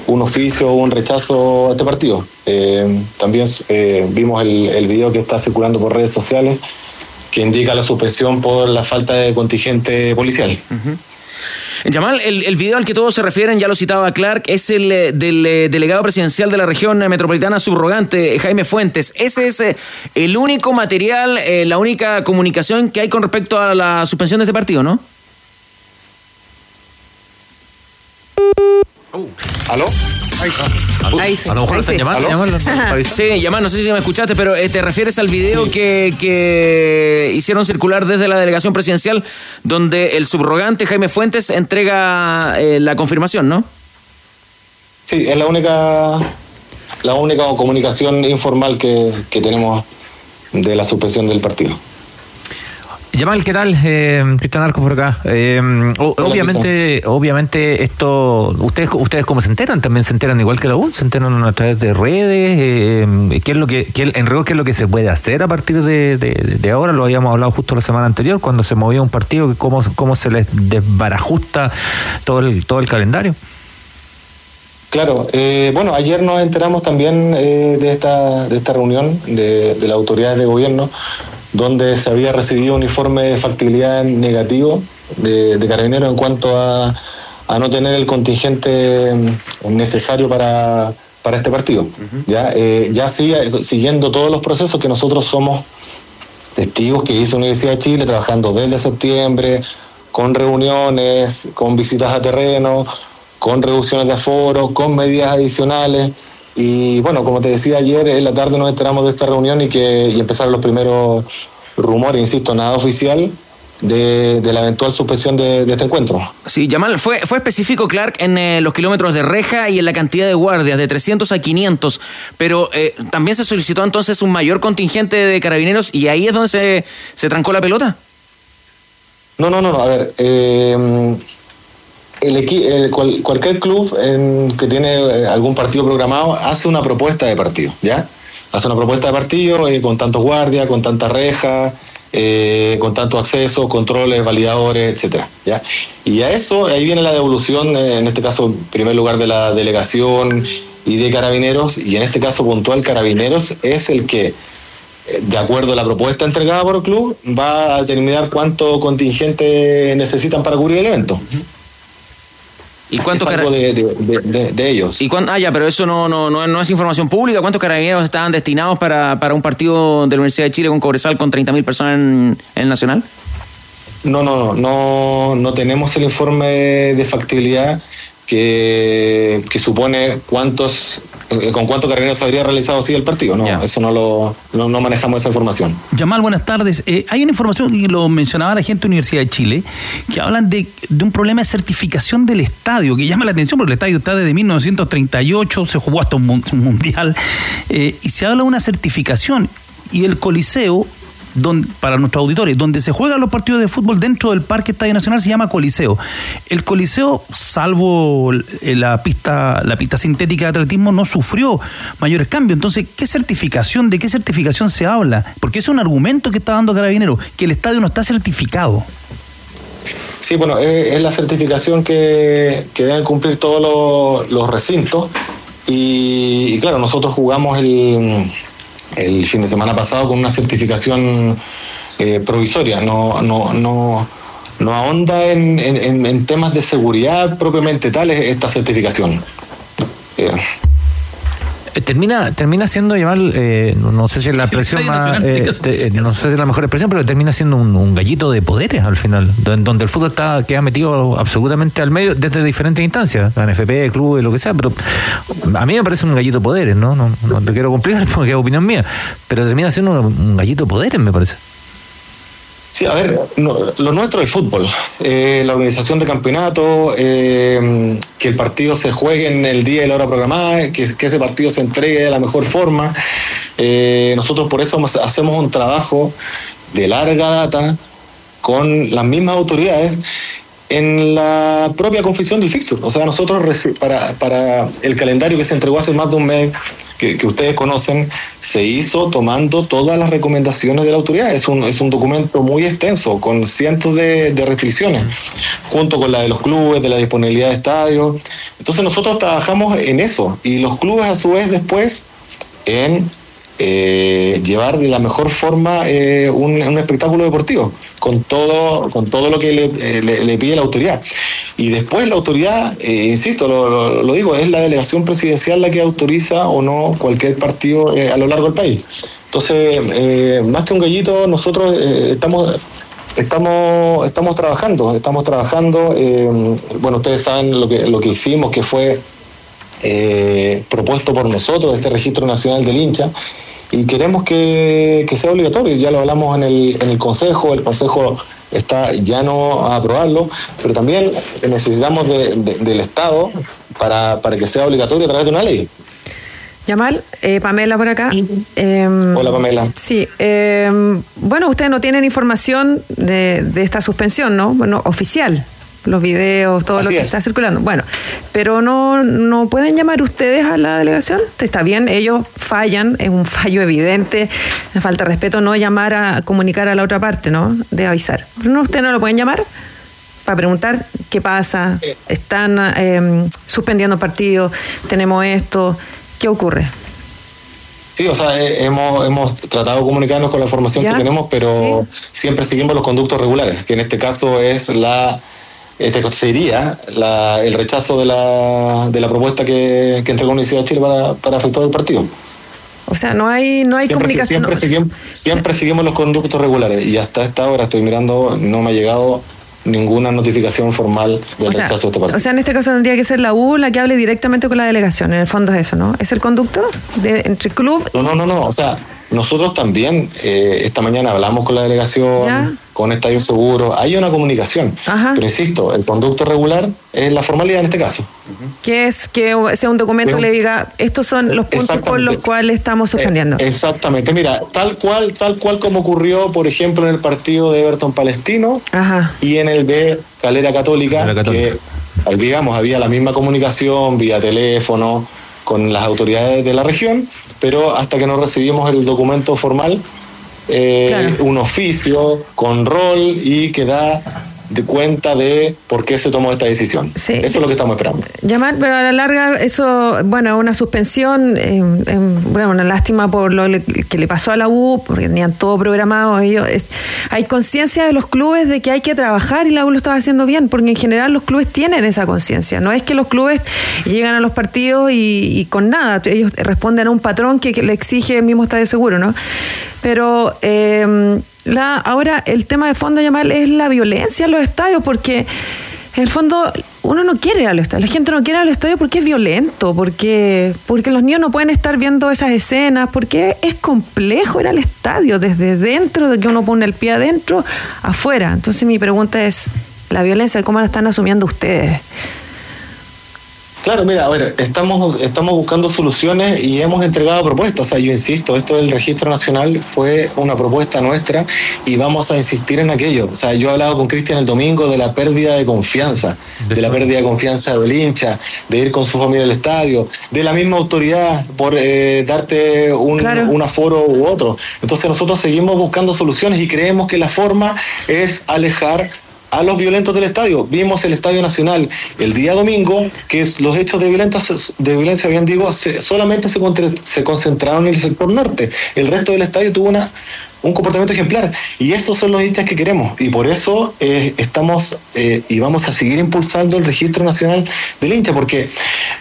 un oficio o un rechazo a este partido. Eh, también eh, vimos el, video que está circulando por redes sociales que indica la suspensión por la falta de contingente policial. Yamal, el, el, video al que todos se refieren, ya lo citaba Clark, es el eh, del eh, delegado presidencial de la región metropolitana subrogante, Jaime Fuentes. Ese es eh, el único material, eh, la única comunicación que hay con respecto a la suspensión de este partido, ¿no? ¿Aló? Ahí, ahí sí. A lo mejor ahí están sí. llamando. Sí, Yamal, no sé si me escuchaste, pero eh, te refieres al video sí. que, que hicieron circular desde la delegación presidencial, donde el subrogante Jaime Fuentes entrega eh, la confirmación, ¿no? Sí, es la única, la única comunicación informal que, que tenemos de la suspensión del partido. Yamal, ¿qué tal? Eh, Cristian Arcos por acá. Eh, obviamente, obviamente esto, ustedes, ustedes cómo se enteran, también se enteran igual que la U, se enteran a través de redes. Eh, ¿Qué es lo que, qué, en rigor, qué es lo que se puede hacer a partir de, de, de, ahora? Lo habíamos hablado justo la semana anterior cuando se movía un partido, cómo, cómo se les desbarajusta todo el, todo el calendario. Claro, eh, bueno, ayer nos enteramos también eh, de, esta, de esta reunión de, de las autoridades de gobierno donde se había recibido un informe de factibilidad negativo de, de Carabineros en cuanto a, a, no tener el contingente necesario para, para este partido. Uh -huh. Ya, eh, ya sigue, siguiendo todos los procesos que nosotros somos testigos que hizo Universidad de Chile, trabajando desde septiembre, con reuniones, con visitas a terreno, con reducciones de aforo, con medidas adicionales. Y bueno, como te decía ayer, en la tarde nos enteramos de esta reunión y que y empezaron los primeros rumores, insisto, nada oficial, de, de, la eventual suspensión de, de, este encuentro. Sí, Yamal, fue, fue específico Clark en eh, los kilómetros de reja y en la cantidad de guardias, de 300 a 500, pero eh, también se solicitó entonces un mayor contingente de carabineros y ahí es donde se, se trancó la pelota. No, no, no, no. a ver, eh, el, el, cual, cualquier club en, que tiene eh, algún partido programado hace una propuesta de partido, ¿ya? Hace una propuesta de partido eh, con tantos guardias, con tantas rejas, eh, con tantos accesos, controles, validadores, etcétera, ¿ya? Y a eso, ahí viene la devolución, en este caso, en primer lugar, de la delegación y de carabineros, y en este caso puntual, carabineros es el que, de acuerdo a la propuesta entregada por el club, va a determinar cuánto contingente necesitan para cubrir el evento. ¿Y cuántos de, de, de, de, ellos? ¿Y cuánto, ah, ya, pero eso no, no, no, no, es información pública. ¿Cuántos carabineros estaban destinados para, para un partido de la Universidad de Chile con Cobresal con 30.000 personas en, en, el Nacional? No, no, no, no, no tenemos el informe de factibilidad que, que supone cuántos, eh, con cuántos carreras habría realizado así el partido. No, eso no lo no, no manejamos esa información. Yamal, buenas tardes. Eh, hay una información, y lo mencionaba la gente de la Universidad de Chile, que hablan de, de un problema de certificación del estadio, que llama la atención porque el estadio está desde 1938, se jugó hasta un mundial, eh, y se habla de una certificación, y el Coliseo don- para nuestros auditores, donde se juegan los partidos de fútbol dentro del Parque Estadio Nacional se llama Coliseo. El Coliseo, salvo la pista, la pista sintética de atletismo, no sufrió mayores cambios. Entonces, ¿qué certificación, de qué certificación se habla? Porque es un argumento que está dando Carabinero, que el estadio no está certificado. Sí, bueno, es, la certificación que, deben cumplir todos los, recintos. Y claro, nosotros jugamos el, el fin de semana pasado con una certificación eh, provisoria. No, no, no, no ahonda en, en- en- temas de seguridad propiamente tal es esta certificación. Eh, Termina, termina siendo llamar, eh, no, sé si es la expresión más, eh, ¿qué te- eh, no sé si es la mejor expresión, pero termina siendo un, un gallito de poderes al final, don- donde el fútbol está queda metido absolutamente al medio desde diferentes instancias, la NFP, clubes, lo que sea, pero a mí me parece un gallito de poderes, ¿no? No, no te quiero complicar porque es opinión mía, pero termina siendo un, un gallito de poderes, me parece. Sí, a ver, no- lo nuestro es el fútbol. Eh, la organización de campeonato, eh, que el partido se juegue en el día y la hora programada, que, ese partido se entregue de la mejor forma. Eh, nosotros por eso hacemos un trabajo de larga data con las mismas autoridades en la propia confección del fixture. O sea, nosotros para, para el calendario que se entregó hace más de un mes, que, que ustedes conocen, se hizo tomando todas las recomendaciones de la autoridad. Es un, es un documento muy extenso, con cientos de, de restricciones, junto con la de los clubes, de la disponibilidad de estadios. Entonces nosotros trabajamos en eso y los clubes a su vez después en eh, llevar de la mejor forma eh, un, espectáculo deportivo, con todo, con todo lo que le, eh, pide la autoridad. Y después la autoridad, eh, insisto, lo, digo, es la delegación presidencial la que autoriza o no cualquier partido a lo largo del país. Entonces, más que un gallito, nosotros estamos estamos estamos trabajando, estamos trabajando. bueno, ustedes saben lo que lo que hicimos, que fue eh, propuesto por nosotros, este registro nacional del hincha, y queremos que, que sea obligatorio. Ya lo hablamos en el, en el Consejo, el Consejo está ya no a aprobarlo, pero también necesitamos de- de- del Estado para, para que sea obligatorio a través de una ley. Yamal, eh, Pamela por acá. Em, Hola Pamela. Sí, em, bueno, ustedes no tienen información de, de esta suspensión, ¿no? Bueno, oficial, los videos, todo lo que es. está circulando. Bueno, pero no, no pueden llamar ustedes a la delegación. Está bien, ellos fallan, es un fallo evidente, falta de respeto no llamar a comunicar a la otra parte, ¿no? De avisar. Pero no, ustedes no lo pueden llamar para preguntar qué pasa, están em, suspendiendo partidos, tenemos esto, ¿qué ocurre? Sí, o sea, eh, hemos, hemos tratado de comunicarnos con la información ¿Ya? que tenemos, pero siempre seguimos los conductos regulares, que en este caso es la este sería la- el rechazo de la, de la propuesta que, que entregó Universidad de Chile para, para efectuar el partido. O sea, no hay, no hay Siempre, comunicación. siempre, seguimos, siempre seguimos los conductos regulares y hasta esta hora estoy mirando, no me ha llegado ninguna notificación formal del O sea, rechazo de este partido. o sea, en este caso tendría que ser la U la que hable directamente con la delegación. En el fondo es eso, ¿no? ¿Es el conducto de, entre club No, no, no, no. O sea, nosotros también eh, esta mañana hablamos con la delegación, Ya. Con Estadio Seguro. Hay una comunicación. Pero insisto, el conducto regular es la formalidad en este caso. que es que sea un documento que le diga estos son los puntos por los cuales estamos suspendiendo? Eh, exactamente. Mira, tal cual, tal cual como ocurrió, por ejemplo, en el partido de Everton Palestino Ajá. y en el de Calera Católica, que digamos había la misma comunicación vía teléfono con las autoridades de la región, pero hasta que no recibimos el documento formal, eh, un oficio con rol y que da de cuenta de por qué se tomó esta decisión. Eso es lo que estamos esperando. Llamar, pero a la larga eso, bueno, una suspensión, eh, eh, bueno, una lástima por lo que le pasó a la U, porque tenían todo programado ellos. es- hay conciencia de los clubes de que hay que trabajar y la U lo estaba haciendo bien, porque en general los clubes tienen esa conciencia. No es que los clubes llegan a los partidos y, y con nada, ellos responden a un patrón que, que le exige el mismo estadio seguro, ¿no? Pero eh, la, ahora el tema de fondo, Yamal, es la violencia en los estadios, porque en el fondo uno no quiere ir al estadio, la gente no quiere ir al estadio porque es violento, porque, porque los niños no pueden estar viendo esas escenas, porque es complejo ir al estadio, desde dentro, de que uno pone el pie adentro, afuera. Entonces mi pregunta es, la violencia, ¿cómo la están asumiendo ustedes? Claro, mira, a ver, estamos, estamos buscando soluciones y hemos entregado propuestas. O sea, yo insisto, esto del registro nacional fue una propuesta nuestra y vamos a insistir en aquello. O sea, yo he hablado con Cristian el domingo de la pérdida de confianza, de la pérdida de confianza del hincha, de ir con su familia al estadio, de la misma autoridad por eh, darte un, un aforo u otro. Entonces nosotros seguimos buscando soluciones y creemos que la forma es alejar a los violentos del estadio. Vimos el Estadio Nacional el día domingo que los hechos de violencia, de violencia bien digo, se, solamente se, se concentraron en el sector norte. El resto del estadio tuvo una, un comportamiento ejemplar. Y esos son los hinchas que queremos. Y por eso eh, estamos eh, y vamos a seguir impulsando el registro nacional del hincha, porque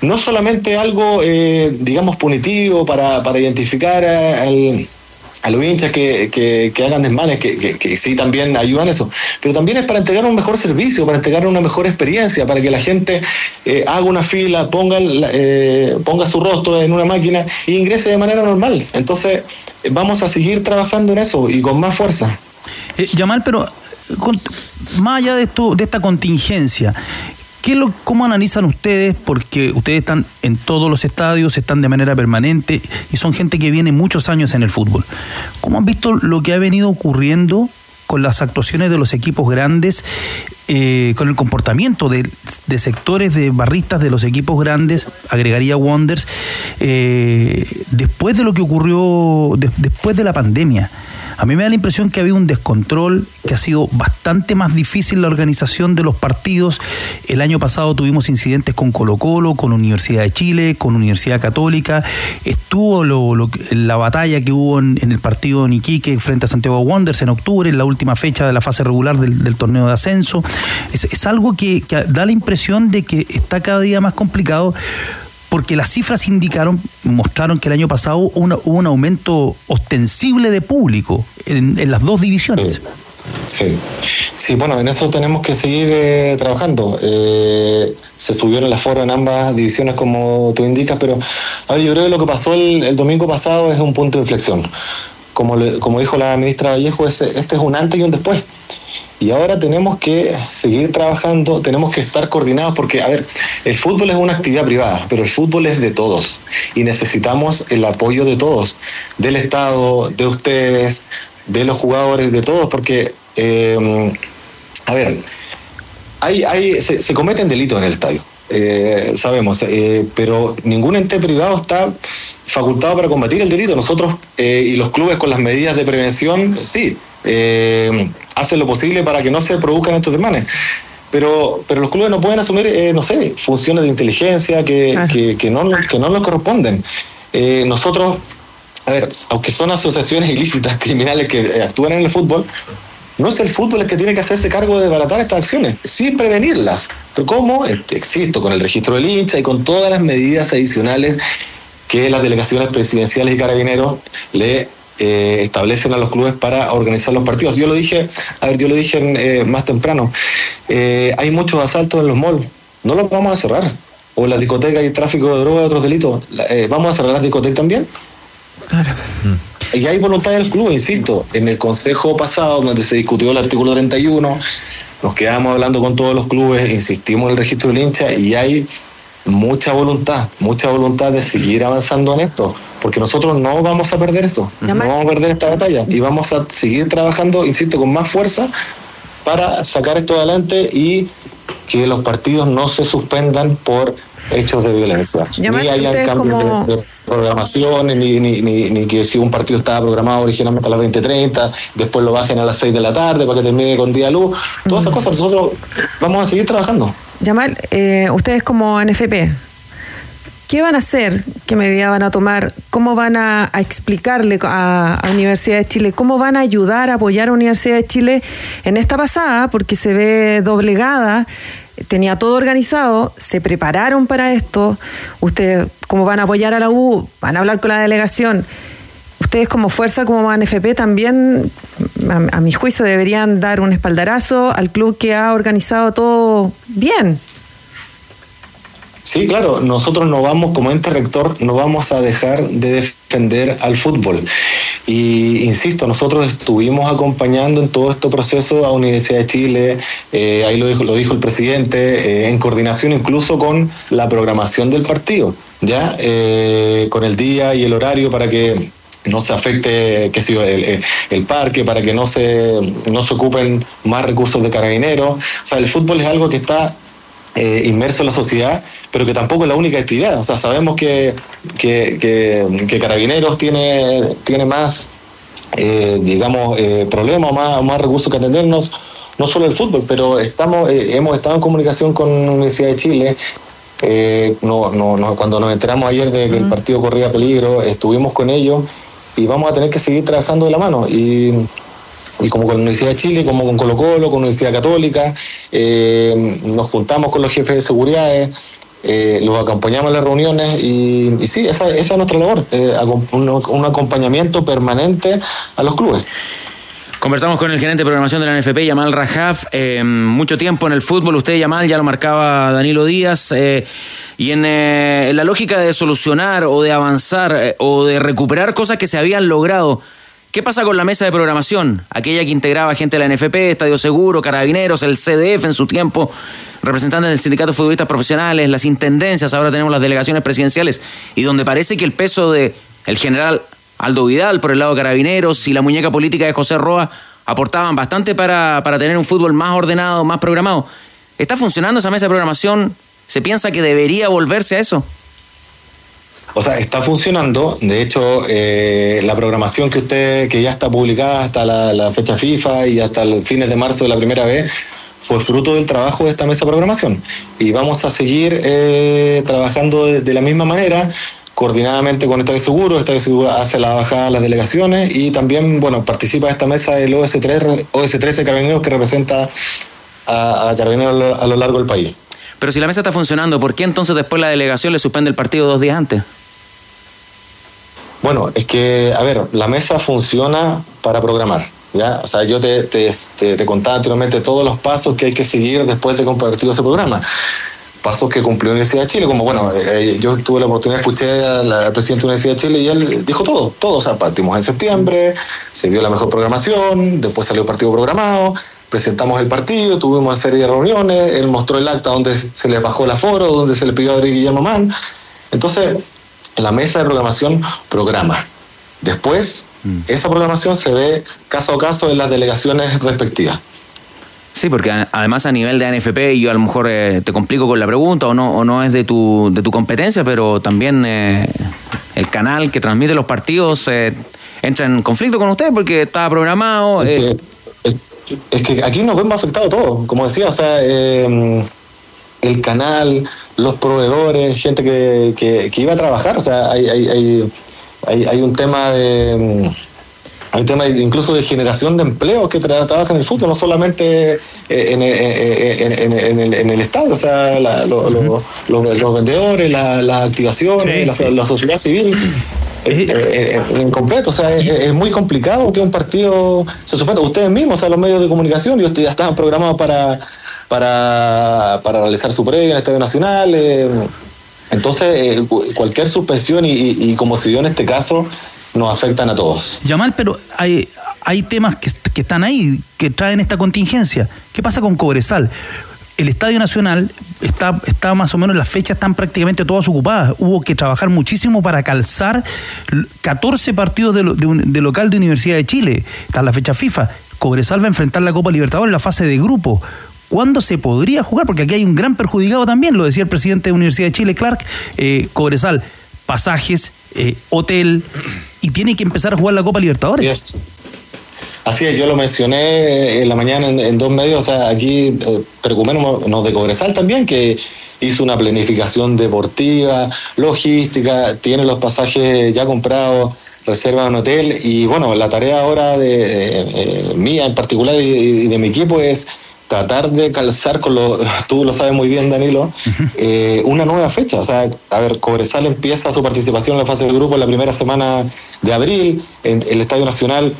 no solamente algo, eh, digamos, punitivo para, para identificar al a los hinchas que, que, hagan desmanes, que, que, sí también ayudan eso, pero también es para entregar un mejor servicio, para entregar una mejor experiencia, para que la gente eh, haga una fila, ponga, eh, ponga su rostro en una máquina e ingrese de manera normal. Entonces, vamos a seguir trabajando en eso y con más fuerza. Eh, Yamal, pero más allá de, esto, de esta contingencia, ¿Cómo analizan ustedes? Porque ustedes están en todos los estadios, están de manera permanente y son gente que viene muchos años en el fútbol. ¿Cómo han visto lo que ha venido ocurriendo con las actuaciones de los equipos grandes, eh, con el comportamiento de, sectores de barristas de los equipos grandes, agregaría Wonders, eh, después de lo que ocurrió después de la pandemia? A mí me da la impresión que ha habido un descontrol, que ha sido bastante más difícil la organización de los partidos. El año pasado tuvimos incidentes con Colo Colo, con Universidad de Chile, con Universidad Católica. Estuvo la batalla que hubo en, el partido en Iquique frente a Santiago Wanderers en octubre, en la última fecha de la fase regular del, torneo de ascenso. Es, algo que da la impresión de que está cada día más complicado porque las cifras indicaron, mostraron que el año pasado hubo un aumento ostensible de público en, las dos divisiones. Sí. sí, bueno, en eso tenemos que seguir eh, trabajando. Eh, se subieron las foros en ambas divisiones, como tú indicas, pero yo creo que lo que pasó el, domingo pasado es un punto de inflexión. Como, como dijo la ministra Vallejo, este, este es un antes y un después. Y ahora tenemos que seguir trabajando, tenemos que estar coordinados porque, a ver, el fútbol es una actividad privada, pero el fútbol es de todos y necesitamos el apoyo de todos, del Estado, de ustedes, de los jugadores, de todos, porque, eh, a ver, hay, hay, se, cometen delitos en el estadio. Eh, sabemos, eh, pero ningún ente privado está facultado para combatir el delito. Nosotros y los clubes con las medidas de prevención, sí, eh, hacen lo posible para que no se produzcan estos desmanes. Pero, pero los clubes no pueden asumir, eh, no sé, funciones de inteligencia que, que, no, que no nos corresponden. Eh, nosotros, a ver, aunque son asociaciones ilícitas, criminales que eh, actúan en el fútbol, no es el fútbol el que tiene que hacerse cargo de baratar estas acciones, sin prevenirlas. Pero ¿cómo? Este, existo con el registro del hincha y con todas las medidas adicionales que las delegaciones presidenciales y carabineros le eh, establecen a los clubes para organizar los partidos. Yo lo dije, a ver, yo lo dije eh, más temprano, eh, hay muchos asaltos en los malls, no los vamos a cerrar. O en las discotecas hay tráfico de droga y otros delitos. ¿Vamos a cerrar las discotecas también? Claro. Y hay voluntad del club, insisto. En el consejo pasado, donde se discutió el artículo 31, nos quedamos hablando con todos los clubes, insistimos en el registro del hincha y hay mucha voluntad, mucha voluntad de seguir avanzando en esto, porque nosotros no vamos a perder esto, no vamos a perder esta batalla y vamos a seguir trabajando, insisto, con más fuerza para sacar esto adelante y que los partidos no se suspendan por hechos de violencia. ni hayan cambios de, programación, ni, ni, ni, que si un partido estaba programado originalmente a las 20.30, después lo bajen a las 6 de la tarde para que termine con día luz. Todas esas cosas nosotros vamos a seguir trabajando. Yamal, eh, ustedes como NFP, ¿qué van a hacer? ¿Qué medidas van a tomar? ¿Cómo van a, explicarle a, a, Universidad de Chile? ¿Cómo van a ayudar a apoyar a Universidad de Chile en esta pasada? Porque se ve doblegada tenía todo organizado, se prepararon para esto, ustedes cómo van a apoyar a la U, van a hablar con la delegación. ustedes como fuerza, como ANFP, también, a, a mi juicio, deberían dar un espaldarazo al club que ha organizado todo bien. Sí, claro, nosotros no vamos, como ente rector, no vamos a dejar de defender al fútbol. Y insisto, nosotros estuvimos acompañando en todo este proceso a Universidad de Chile, eh, ahí lo dijo, lo dijo el presidente, eh, en coordinación incluso con la programación del partido, ¿ya? Eh, con el día y el horario para que no se afecte que sé el, el, parque, para que no se, no se ocupen más recursos de carabineros. O sea, el fútbol es algo que está eh, inmerso en la sociedad, pero que tampoco es la única actividad. O sea, sabemos que, que, que, que Carabineros tiene, tiene más, eh, digamos, eh, problemas, más, más recursos que atendernos, no solo el fútbol, pero estamos, eh, hemos estado en comunicación con la Universidad de Chile. Eh, no, no, no, cuando nos enteramos ayer de que el partido corría peligro, estuvimos con ellos y vamos a tener que seguir trabajando de la mano. Y, y como con la Universidad de Chile, como con Colo Colo, con la Universidad Católica, eh, nos juntamos con los jefes de seguridad, eh, los acompañamos en las reuniones y, sí, esa, esa, es nuestra labor, eh, un, acompañamiento permanente a los clubes. Conversamos con el gerente de programación de la NFP, Yamal Rajaf, eh, mucho tiempo en el fútbol, usted Yamal, ya lo marcaba Danilo Díaz, y en, la lógica de solucionar o de avanzar o de recuperar cosas que se habían logrado ¿Qué pasa con la mesa de programación? Aquella que integraba gente de la NFP, Estadio Seguro, Carabineros, el CDF en su tiempo, representantes del Sindicato de Futbolistas Profesionales, las intendencias, ahora tenemos las delegaciones presidenciales, y donde parece que el peso de el general Aldo Vidal por el lado de Carabineros y la muñeca política de José Roa aportaban bastante para, para tener un fútbol más ordenado, más programado. ¿Está funcionando esa mesa de programación? ¿Se piensa que debería volverse a eso? O sea, está funcionando. De hecho, eh, la programación que usted, que ya está publicada hasta la, fecha FIFA y hasta el fines de marzo de la primera vez, fue fruto del trabajo de esta mesa de programación. Y vamos a seguir eh, trabajando de, la misma manera, coordinadamente con Estadio Seguro. Estadio Seguro hace la bajada a las delegaciones y también, bueno, participa de esta mesa el OS3, OS13 Carabineros que representa a Carabineros a lo largo del país. Pero si la mesa está funcionando, ¿por qué entonces después la delegación le suspende el partido dos días antes? Bueno, es que, a ver, la mesa funciona para programar. ¿ya? O sea, yo te, te, te, te contaba anteriormente todos los pasos que hay que seguir después de compartir ese programa. Pasos que cumplió la Universidad de Chile, como bueno, eh, yo tuve la oportunidad de escuchar al presidente de la Universidad de Chile y él dijo todo, todo. O sea, partimos en septiembre, se vio la mejor programación, después salió el partido programado, presentamos el partido, tuvimos una serie de reuniones, él mostró el acta donde se le bajó el aforo, donde se le pidió a Adri Guillermo Mann. Entonces, la mesa de programación programa. Después, mm. esa programación se ve caso a caso en las delegaciones respectivas. Sí, porque además a nivel de ANFP yo a lo mejor eh, te complico con la pregunta o no, o no es de tu, de tu competencia, pero también eh, el canal que transmite los partidos eh, entra en conflicto con usted porque estaba programado. Es que, es, es que aquí nos vemos afectados todos, como decía, o sea, el canal, los proveedores, gente que, que, que, iba a trabajar, o sea, hay, hay, hay, hay, hay un tema de hay un tema incluso de generación de empleos que tra en el fútbol, no solamente en, en, en, en el, el, estadio, o sea, la, lo, lo, lo, los vendedores, las la activaciones, sí, la, la, sociedad civil. En, completo, o sea, es, es, muy complicado que un partido se suspenda. Ustedes mismos, o sea, los medios de comunicación, ya estaban programados para, para, para realizar su previa en el Estadio Nacional. Eh, entonces, eh, cualquier suspensión, y, como se dio en este caso, nos afectan a todos. Yamal, pero hay, hay temas que, que, están ahí, que traen esta contingencia. ¿Qué pasa con Cobresal? El Estadio Nacional está, está más o menos, las fechas están prácticamente todas ocupadas. Hubo que trabajar muchísimo para calzar 14 partidos de, de, de local de Universidad de Chile. Está la fecha FIFA. Cobresal va a enfrentar la Copa Libertadores en la fase de grupo. ¿Cuándo se podría jugar? Porque aquí hay un gran perjudicado también, lo decía el presidente de la Universidad de Chile, Clark, eh, Cobresal, pasajes, eh, hotel, y tiene que empezar a jugar la Copa Libertadores. Así es, yo lo mencioné en la mañana en, dos medios, o sea, aquí eh, de Cobresal también, que hizo una planificación deportiva, logística, tiene los pasajes ya comprados, reserva un hotel y bueno, la tarea ahora de, de, de mía en particular y de mi equipo es tratar de calzar con lo, tú lo sabes muy bien Danilo, eh, una nueva fecha. O sea, a ver, Cobresal empieza su participación en la fase de grupo en la primera semana de abril, en el Estadio Nacional.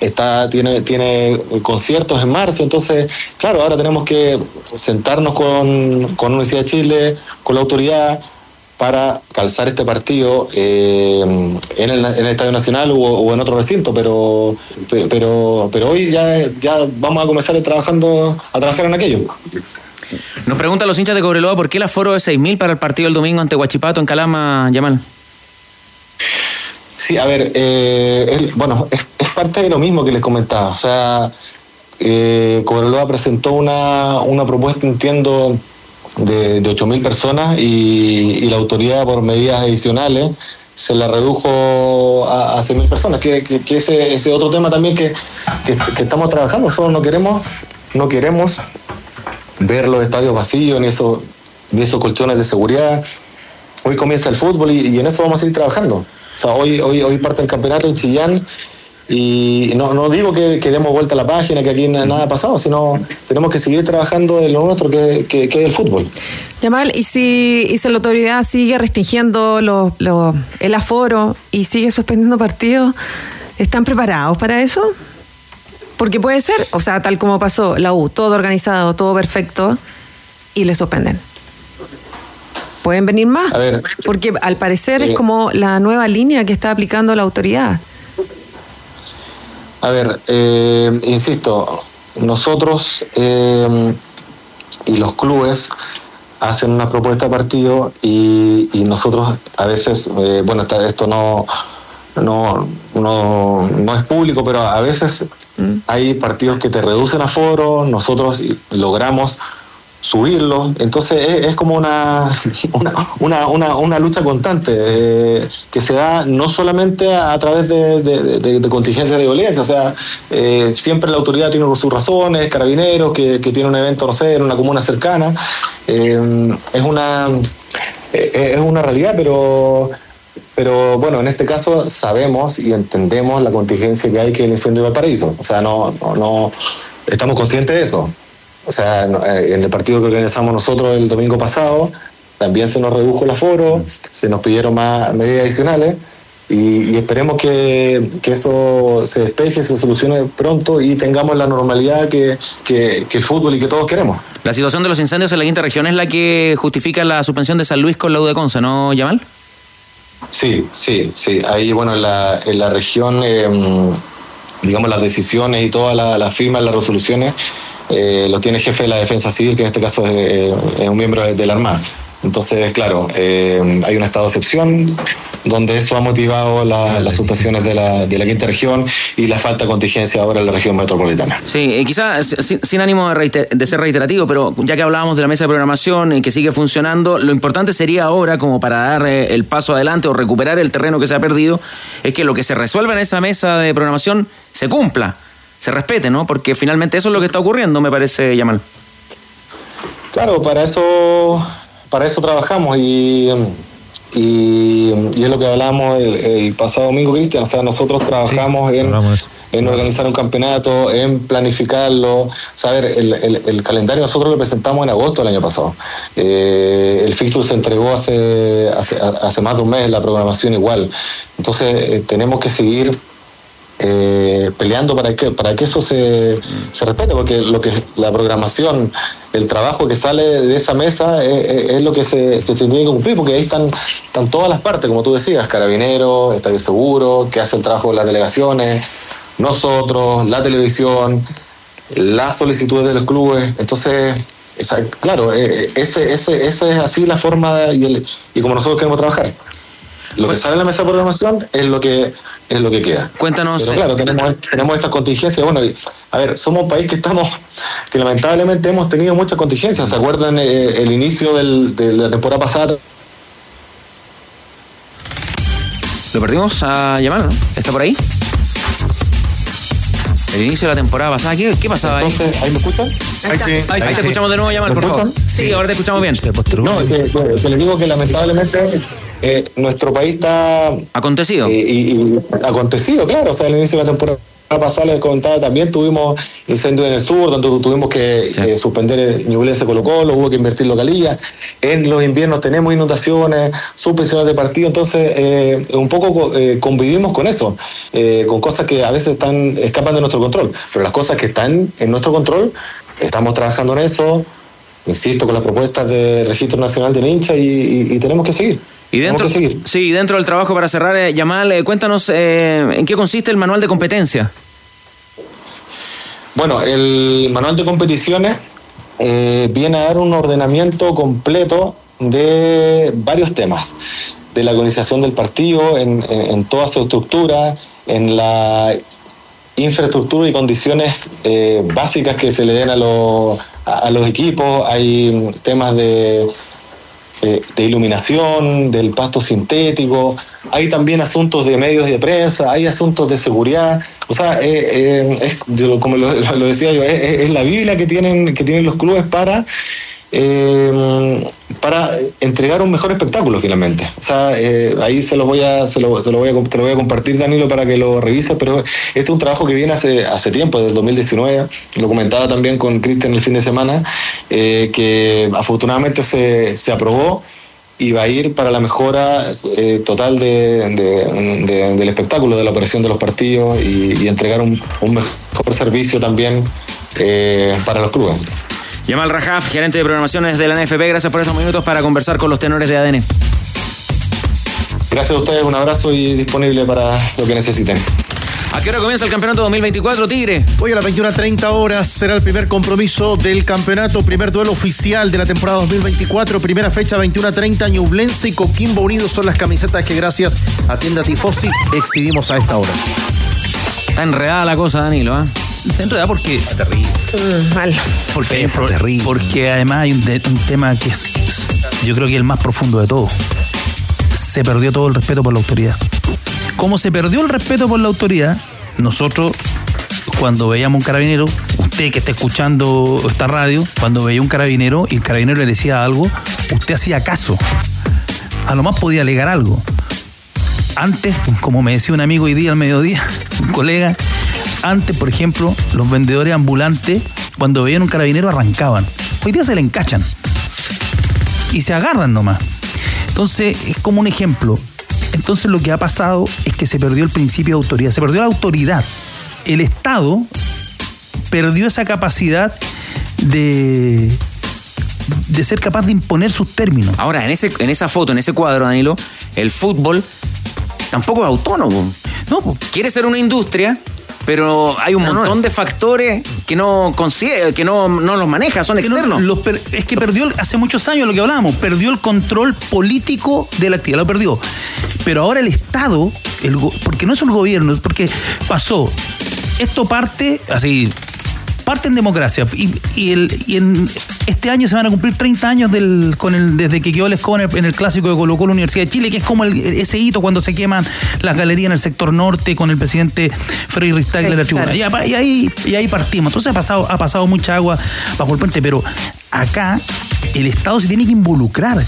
Está tiene tiene conciertos en marzo. Entonces claro ahora tenemos que sentarnos con, con Universidad de Chile con la autoridad para calzar este partido eh, en, el, en el Estadio Nacional o, o en otro recinto pero pero pero hoy ya ya vamos a comenzar trabajando a trabajar en aquello Nos preguntan los hinchas de Cobreloa por qué el aforo es 6.000 para el partido del domingo ante Huachipato en Calama, Yamal. Sí, a ver, eh, el- bueno, es, es parte de lo mismo que les comentaba. O sea, eh, Cobreloa presentó una, una propuesta, entiendo, de, de 8.000 personas y, la autoridad, por medidas adicionales, se la redujo a, a 6.000 personas, que, ese, ese otro tema también que, que, estamos trabajando. Nosotros no queremos, no queremos ver los estadios vacíos, ni eso, ni esos cuestiones de seguridad. Hoy comienza el fútbol y, en eso vamos a seguir trabajando. O sea, hoy, hoy, hoy parte el campeonato en Chillán y no, no digo que, que demos vuelta a la página, que aquí na- nada ha pasado, sino tenemos que seguir trabajando en lo nuestro, que, que, que es el fútbol. Yamal, ¿y si, y si la autoridad sigue restringiendo los- los- el aforo y sigue suspendiendo partidos, ¿están preparados para eso? Porque puede ser, o sea, tal como pasó la U, todo organizado, todo perfecto, y le suspenden. ¿Pueden venir más? A ver, Porque al parecer Eh. es como la nueva línea que está aplicando la autoridad. A ver, eh, insisto, nosotros eh, y los clubes hacen una propuesta de partido y, y nosotros a veces, eh, bueno, esto no, no, no, no es público, pero a veces hay partidos que te reducen aforo, nosotros logramos subirlo, entonces es, como una, una, una, una, lucha constante eh, que se da no solamente a, través de, de, contingencias de violencia, o sea, eh, siempre la autoridad tiene sus razones, carabineros, que, que tiene un evento, no sé, en una comuna cercana, eh, es una es una realidad, pero pero bueno, en este caso sabemos y entendemos la contingencia que hay que el incendio de Valparaíso. O sea, no, no, no- estamos conscientes de eso. O sea, eh, en el partido que organizamos nosotros el domingo pasado, también se nos redujo el aforo, se nos pidieron más medidas adicionales y, y esperemos que, que eso se despeje, se solucione pronto y tengamos la normalidad que, que, que el fútbol y que todos queremos. La situación de los incendios en la quinta región es la que justifica la suspensión de San Luis con la U de Conce, ¿no, Yamal? Sí, sí, sí. Ahí, bueno, en la, en la región, eh, digamos, las decisiones y todas las las firmas, las resoluciones, eh, los tiene el jefe de la Defensa Civil, que en este caso es, eh, es un miembro de, de la Armada. Entonces, claro, eh, hay un estado de excepción donde eso ha motivado la- las suspensiones de la, de la quinta región y la falta de contingencia ahora en la región metropolitana. Sí, eh, quizás sin, sin ánimo de, de ser reiterativo, pero ya que hablábamos de la mesa de programación y que sigue funcionando, lo importante sería ahora, como para dar eh, el paso adelante o recuperar el terreno que se ha perdido, es que lo que se resuelva en esa mesa de programación se cumpla, se respete, ¿no? Porque finalmente eso es lo que está ocurriendo, me parece, Yamal. Claro, para eso, para eso trabajamos y, y, y es lo que hablábamos el, el pasado domingo, Cristian. O sea, nosotros trabajamos en, en organizar un campeonato, en planificarlo. Saber, el, el- el calendario nosotros lo presentamos en agosto del año pasado. Eh, el fixture se entregó hace, hace, hace más de un mes, la programación igual. Entonces, eh, tenemos que seguir eh, peleando para que para que eso se, se respete porque lo que la programación el trabajo que sale de esa mesa es, es- es lo que se, que se tiene que cumplir porque ahí están, están todas las partes como tú decías carabineros estadio seguro que hace el trabajo de las delegaciones nosotros la televisión las solicitudes de los clubes. Entonces esa- claro eh, ese, ese, esa es así la forma y, el- y como nosotros queremos trabajar. Lo que sale en la mesa de programación es lo que es lo que queda. Cuéntanos. Pero eh, claro, tenemos, tenemos estas contingencias. Bueno, y, a ver, somos un país que estamos, que lamentablemente hemos tenido muchas contingencias. ¿Se acuerdan eh, el inicio del- de la temporada pasada? ¿Lo perdimos a Yamal, no? ¿Está por ahí? El inicio de la temporada pasada, ¿qué, qué pasaba ahí? ¿ahí me escuchan? Ahí, sí. Ahí te escuchamos de nuevo, ¿Me por favor. Sí, ahora te escuchamos bien. No, que, que- que les digo que lamentablemente eh, nuestro país está... Acontecido. y, y acontecido, claro. O sea, el inicio de la temporada pasada les comentaba también tuvimos incendios en el sur, donde tuvimos que eh, suspender el Ñublense Colo Colo, hubo que invertir localía. En los inviernos tenemos inundaciones, suspensiones de partido, entonces eh, un poco eh, convivimos con eso, eh, con cosas que a veces están escapan de nuestro control. Pero las cosas que están en nuestro control, estamos trabajando en eso, insisto, con las propuestas de Registro Nacional de hincha y, y- y tenemos que seguir. Y dentro, sí, dentro del trabajo para cerrar, eh, Yamal, eh, cuéntanos eh, en qué consiste el manual de competencia. Bueno, el manual de competiciones viene a dar un ordenamiento completo de varios temas, de la organización del partido en, en- en toda su estructura, en la infraestructura y condiciones eh, básicas que se le den a, los- a- a los equipos, hay mm, temas de, eh, de iluminación, del pasto sintético, hay también asuntos de medios de prensa, hay asuntos de seguridad, o sea, eh, eh, es, yo, como lo, decía yo, es- es la Biblia que tienen, que tienen los clubes para, eh, para entregar un mejor espectáculo finalmente. O sea, eh, ahí se lo voy a, se lo, voy a, te lo voy a compartir, Danilo, para que lo revises, pero este es un trabajo que viene hace, hace tiempo, desde el 2019, lo comentaba también con Cristian el fin de semana, eh, que afortunadamente se, se aprobó y va a ir para la mejora eh, total de- del espectáculo, de la operación de los partidos y, y entregar un, un mejor servicio también eh, para los clubes. Yamal Rajaf, gerente de programaciones de la NFP, gracias por estos minutos para conversar con los tenores de ADN. Gracias a ustedes, un abrazo y disponible para lo que necesiten. ¿A qué hora comienza el campeonato 2024, Tigre? Hoy a las 21.30 horas será el primer compromiso del campeonato, primer duelo oficial de la temporada 2024, primera fecha 21.30, Ñublense y Coquimbo Unidos son las camisetas que gracias a Tienda Tifosi exhibimos a esta hora. Está enredada la cosa, Danilo, ¿ah? Está enredada porque... terrible. mal. Porque, un pro- porque además hay un, de- un tema que es, yo creo que es el más profundo de todo. Se perdió todo el respeto por la autoridad. Como se perdió el respeto por la autoridad, nosotros cuando veíamos un carabinero, usted que está escuchando esta radio, cuando veía un carabinero y el carabinero le decía algo, usted hacía caso. A lo más podía alegar algo. Antes, como me decía un amigo hoy día al mediodía, un colega, antes, por ejemplo, los vendedores ambulantes, cuando veían un carabinero, arrancaban. Hoy día se le encachan. Y se agarran nomás. Entonces, es como un ejemplo. Entonces, lo que ha pasado es que se perdió el principio de autoridad, se perdió la autoridad. El Estado perdió esa capacidad de, de ser capaz de imponer sus términos. Ahora, en, ese, en esa foto, en ese cuadro, Danilo, el fútbol tampoco es autónomo. No, quiere ser una industria, pero hay un montón de factores que no consigue, que no, no los maneja, son Que externos. los per- es que perdió hace muchos años lo que hablábamos, perdió el control político de la actividad, lo perdió. Pero ahora el Estado, el porque no es el gobierno, porque pasó. Esto parte así, parte en democracia. Y, y el, y en este año se van a cumplir 30 años del, con el, desde que quedó el escoba en el, en el clásico de Colo Colo Universidad de Chile, que es como el- ese hito cuando se queman las galerías en el sector norte con el presidente en la tribuna. Claro. Y, apa- y ahí, y ahí partimos. Entonces ha pasado, ha pasado mucha agua bajo el puente, pero acá el Estado se tiene que involucrar.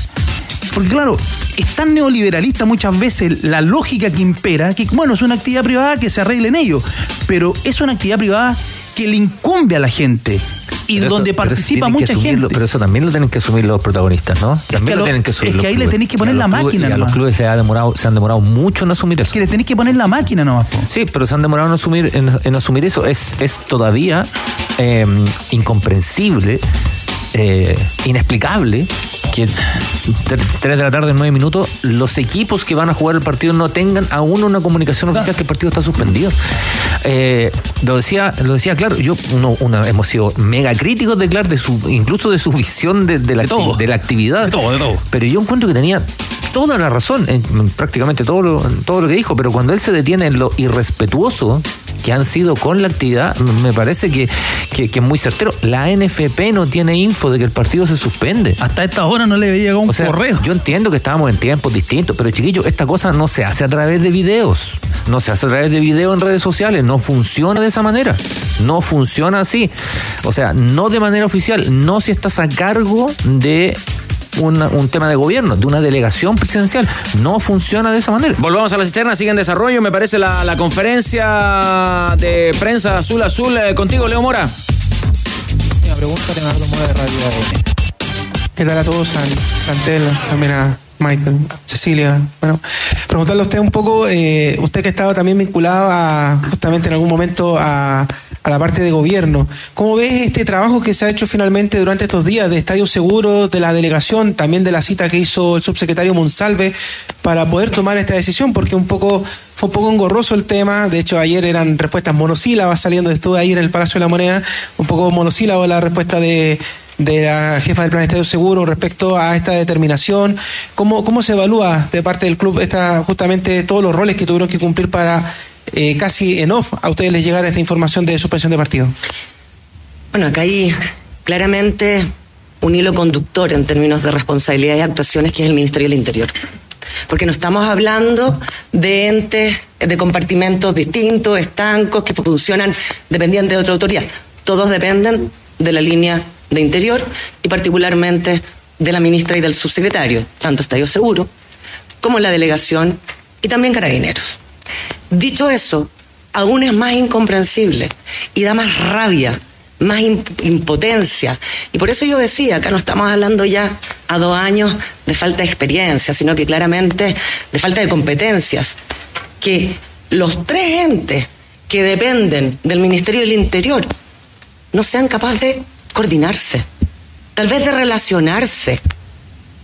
Porque claro, es tan neoliberalista muchas veces la lógica que impera, que bueno, es una actividad privada que se arregle en ello, pero es una actividad privada que le incumbe a la gente y Pero donde eso participa mucha asumirlo, gente. Pero eso también lo tienen que asumir los protagonistas, ¿no? También que lo lo- tienen que asumir es que ahí le tenéis que poner la clubes- máquina a los clubes se, ha demorado, se han demorado mucho en asumir eso. que le tenéis que poner la máquina nomás. po. Sí, pero se han demorado en asumir, en, en asumir eso. Es, es todavía eh, incomprensible, eh, inexplicable que 3 de la tarde, 9 minutos, los equipos que van a jugar el partido no tengan aún una comunicación oficial que el partido está suspendido. Eh, lo decía, lo decía claro, yo uno, una, hemos sido mega críticos de Clark, de su, incluso de su visión de, de la, acti- de la actividad. Pero yo encuentro que tenía toda la razón en prácticamente todo lo, en todo lo que dijo, pero cuando él se detiene en lo irrespetuoso que han sido con la actividad, me parece que, que, que es muy certero. La NFP no tiene info de que el partido se suspende. Hasta esta hora no le había llegado un O sea, correo. Yo entiendo que estábamos en tiempos distintos, pero chiquillos, esta cosa no se hace a través de videos. No se hace a través de videos en redes sociales. No funciona de esa manera. No funciona así. O sea, no de manera oficial. No si estás a cargo de una- un tema de gobierno, de una delegación presidencial. No funciona de esa manera. Volvamos a la cisterna, sigue en desarrollo. Me parece la, la conferencia de prensa azul azul eh, contigo, Leo Mora. Una pregunta, Leonardo Mora de Radio. ¿Qué tal a todos? Al plantel, también a Michael, Cecilia. Bueno, preguntarle a usted un poco, eh, usted que ha estado también vinculado a, justamente en algún momento a, a la parte de gobierno. ¿Cómo ves este trabajo que se ha hecho finalmente durante estos días de Estadio Seguro, de la delegación, también de la cita que hizo el subsecretario Monsalve para poder tomar esta decisión? Porque un poco fue un poco engorroso el tema. De hecho, ayer eran respuestas monosílabas saliendo. Estuve ahí en el Palacio de la Moneda, un poco monosílabo la respuesta de, de la jefa del Plan Estadio Seguro respecto a esta determinación. ¿Cómo, ¿Cómo se evalúa de parte del club esta, justamente todos los roles que tuvieron que cumplir para eh, casi en off a ustedes les llegar esta información de suspensión de partido? Bueno, acá hay claramente un hilo conductor en términos de responsabilidad y actuaciones que es el Ministerio del Interior. Porque no estamos hablando de entes, de compartimentos distintos, estancos, que funcionan dependientes de otra autoridad. Todos dependen de la línea de Interior y particularmente de la ministra y del subsecretario, tanto Estadio Seguro como la delegación y también Carabineros. Dicho eso, aún es más incomprensible y da más rabia, más im- impotencia. Y por eso yo decía, acá no estamos hablando ya a dos años de falta de experiencia, sino que claramente de falta de competencias. Que los tres entes que dependen del Ministerio del Interior no sean capaces de coordinarse, tal vez de relacionarse.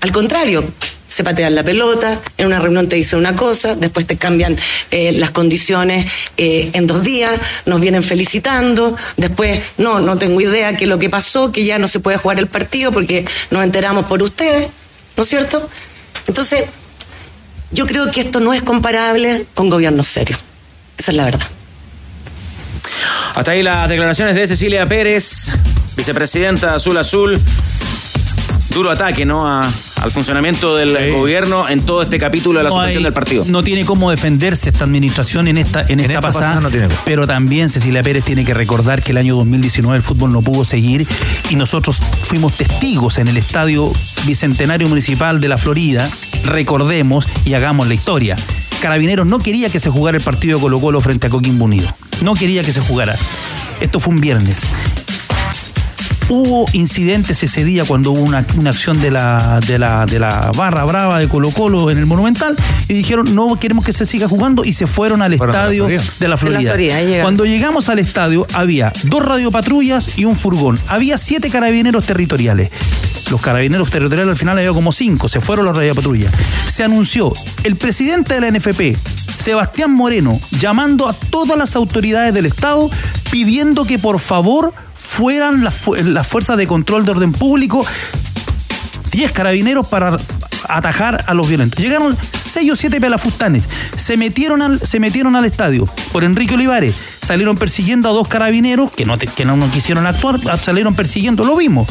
Al contrario, se patean la pelota, en una reunión te dicen una cosa, después te cambian eh, las condiciones eh, en dos días, nos vienen felicitando, después no, no tengo idea qué es lo que pasó, que ya no se puede jugar el partido porque nos enteramos por ustedes, ¿no es cierto? Entonces, yo creo que esto no es comparable con gobiernos serios. Esa es la verdad. Hasta ahí las declaraciones de Cecilia Pérez, vicepresidenta Azul Azul. Duro ataque, ¿no? A- al funcionamiento del gobierno en todo este capítulo de la No suspensión hay- del partido. No tiene cómo defenderse esta administración en esta, en esta esta pasada. pasada no tiene pero también Cecilia Pérez tiene que recordar que el año 2019 el fútbol no pudo seguir y nosotros fuimos testigos en el estadio Bicentenario Municipal de la Florida. Recordemos y hagamos la historia. Carabineros no quería que se jugara el partido de Colo Colo frente a Coquimbo Unido. No quería que se jugara. Esto fue un viernes. Hubo incidentes ese día cuando hubo una, una acción de la, de, la, de la barra brava de Colo Colo en el Monumental y dijeron no queremos que se siga jugando y se fueron al Fueron a la estadio Florida. de la De la Florida. Cuando llegamos al estadio había dos radiopatrullas y un furgón. Había siete carabineros territoriales. Los carabineros territoriales al final había como cinco, se fueron las radiopatrullas. Se anunció el presidente de la NFP, Sebastián Moreno, llamando a todas las autoridades del Estado pidiendo que por favor fueran las, fu- las fuerzas de control de orden público 10 carabineros para atajar a los violentos. Llegaron 6 o 7 pelafustanes, se metieron al, se metieron al estadio por Enrique Olivares, salieron persiguiendo a dos carabineros que no, que no, no quisieron actuar, ah, salieron persiguiendo, lo mismo.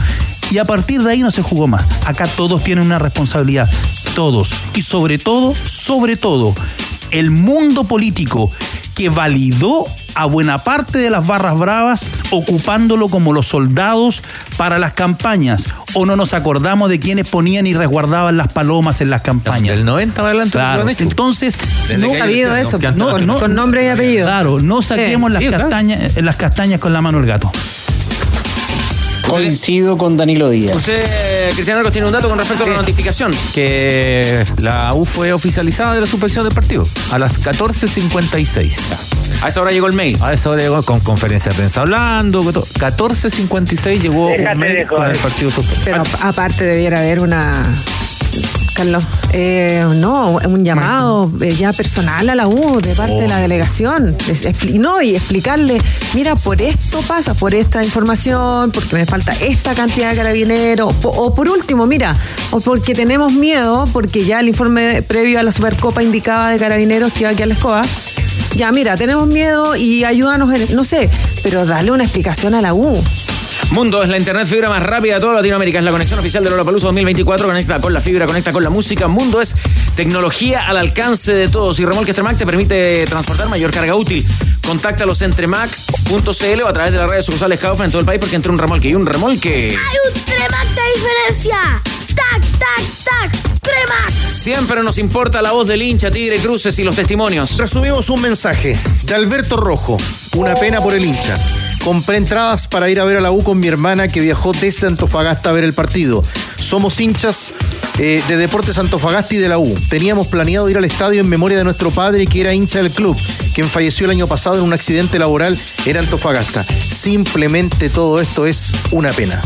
Y a partir de ahí no se jugó más. Acá todos tienen una responsabilidad, todos. Y sobre todo, sobre todo, el mundo político que validó a buena parte de las barras bravas ocupándolo como los soldados para las campañas. O no nos acordamos de quienes ponían y resguardaban las palomas en las campañas. Del 90 para adelante Claro. lo han hecho. Entonces, Desde no Sabido elecciones, eso, no, no, con nombre y apellido. Claro, no saquemos Sí. las, claro. castañas, las castañas con la mano del gato. Coincido con Danilo Díaz. Usted, Cristiano Arcos, tiene un dato con respecto a la notificación. que la U fue oficializada de la suspensión del partido a las 14.56. A esa hora llegó el mail. A esa hora llegó con conferencia de prensa hablando. con todo. 14.56 llegó Déjate un mail con el partido suspendido. Pero ap- aparte debiera haber una. Carlos, eh, no, un llamado eh, ya personal a la U de parte de la delegación. Es- expli- no, y explicarle, mira, por esto pasa, por esta información, porque me falta esta cantidad de carabineros, o por último, mira, o porque tenemos miedo, porque ya el informe previo a la Supercopa indicaba de carabineros que iba aquí a la escoba. Ya, mira, tenemos miedo y ayúdanos, en- no sé, pero darle una explicación a la U. Mundo es la internet fibra más rápida de toda Latinoamérica. Es la conexión oficial de Lollapalooza 2024. Conecta con la fibra, conecta con la música. Mundo es tecnología al alcance de todos. Y Remolques Tremac te permite transportar mayor carga útil. Contáctalos en tremac.cl o a través de las redes sociales Kaufman en todo el país porque entre un remolque y un remolque. ¡Hay un tremenda diferencia! ¡Tac, tac, tac! ¡Crema! Siempre nos importa la voz del hincha, Tigre Cruces y los testimonios. Resumimos un mensaje de Alberto Rojo. Una pena por el hincha. Compré entradas para ir a ver a la U con mi hermana que viajó desde Antofagasta a ver el partido. Somos hinchas eh, de Deportes Antofagasta y de la U. Teníamos planeado ir al estadio en memoria de nuestro padre que era hincha del club, quien falleció el año pasado en un accidente laboral en Antofagasta. Simplemente todo esto es una pena.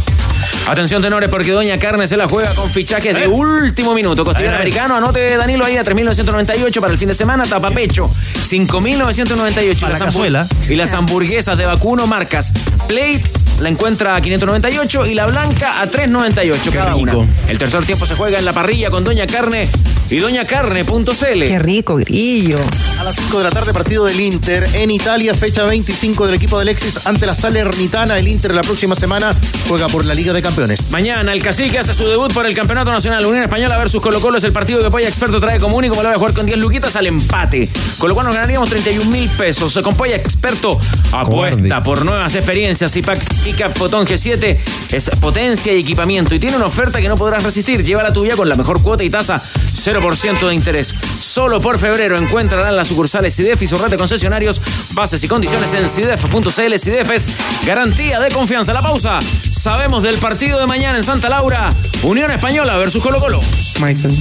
Atención, tenores, porque Doña Carne se la juega con fichajes de último minuto. A ver. americano, anote Danilo ahí a 3.998 para el fin de semana. Tapapecho, 5.998. Para las la hambu- cazuela. Y las hamburguesas de vacuno marcas Plate la encuentra a 598 y la blanca a 398 cada una. rico. El tercer tiempo se juega en la parrilla con Doña Carne y doñacarne.cl. Qué rico, grillo. A las 5 de la tarde, partido del Inter en Italia, fecha 25 del equipo de Alexis ante la Salernitana. El Inter la próxima semana juega por la Liga de Campeones. Mañana el cacique hace su debut por el Campeonato Nacional. Unión Española versus Colo Colo es el partido que Polla Experto trae como lo va a jugar con 10 luquitas al empate. Con lo cual nos ganaríamos 31 mil pesos. Con Polla Experto apuesta por nuevas experiencias y Pack Pickup Fotón G7 es potencia y equipamiento y tiene una oferta que no podrás resistir. Lleva la tuya con la mejor cuota y tasa 0% de interés. Solo por febrero encontrarán las sucursales CIDEF y su red de concesionarios. Bases y condiciones en CIDEF.cl. CIDEF es garantía de confianza. La pausa. Sabemos del partido de mañana en Santa Laura. Unión Española versus Colo Colo. Michael.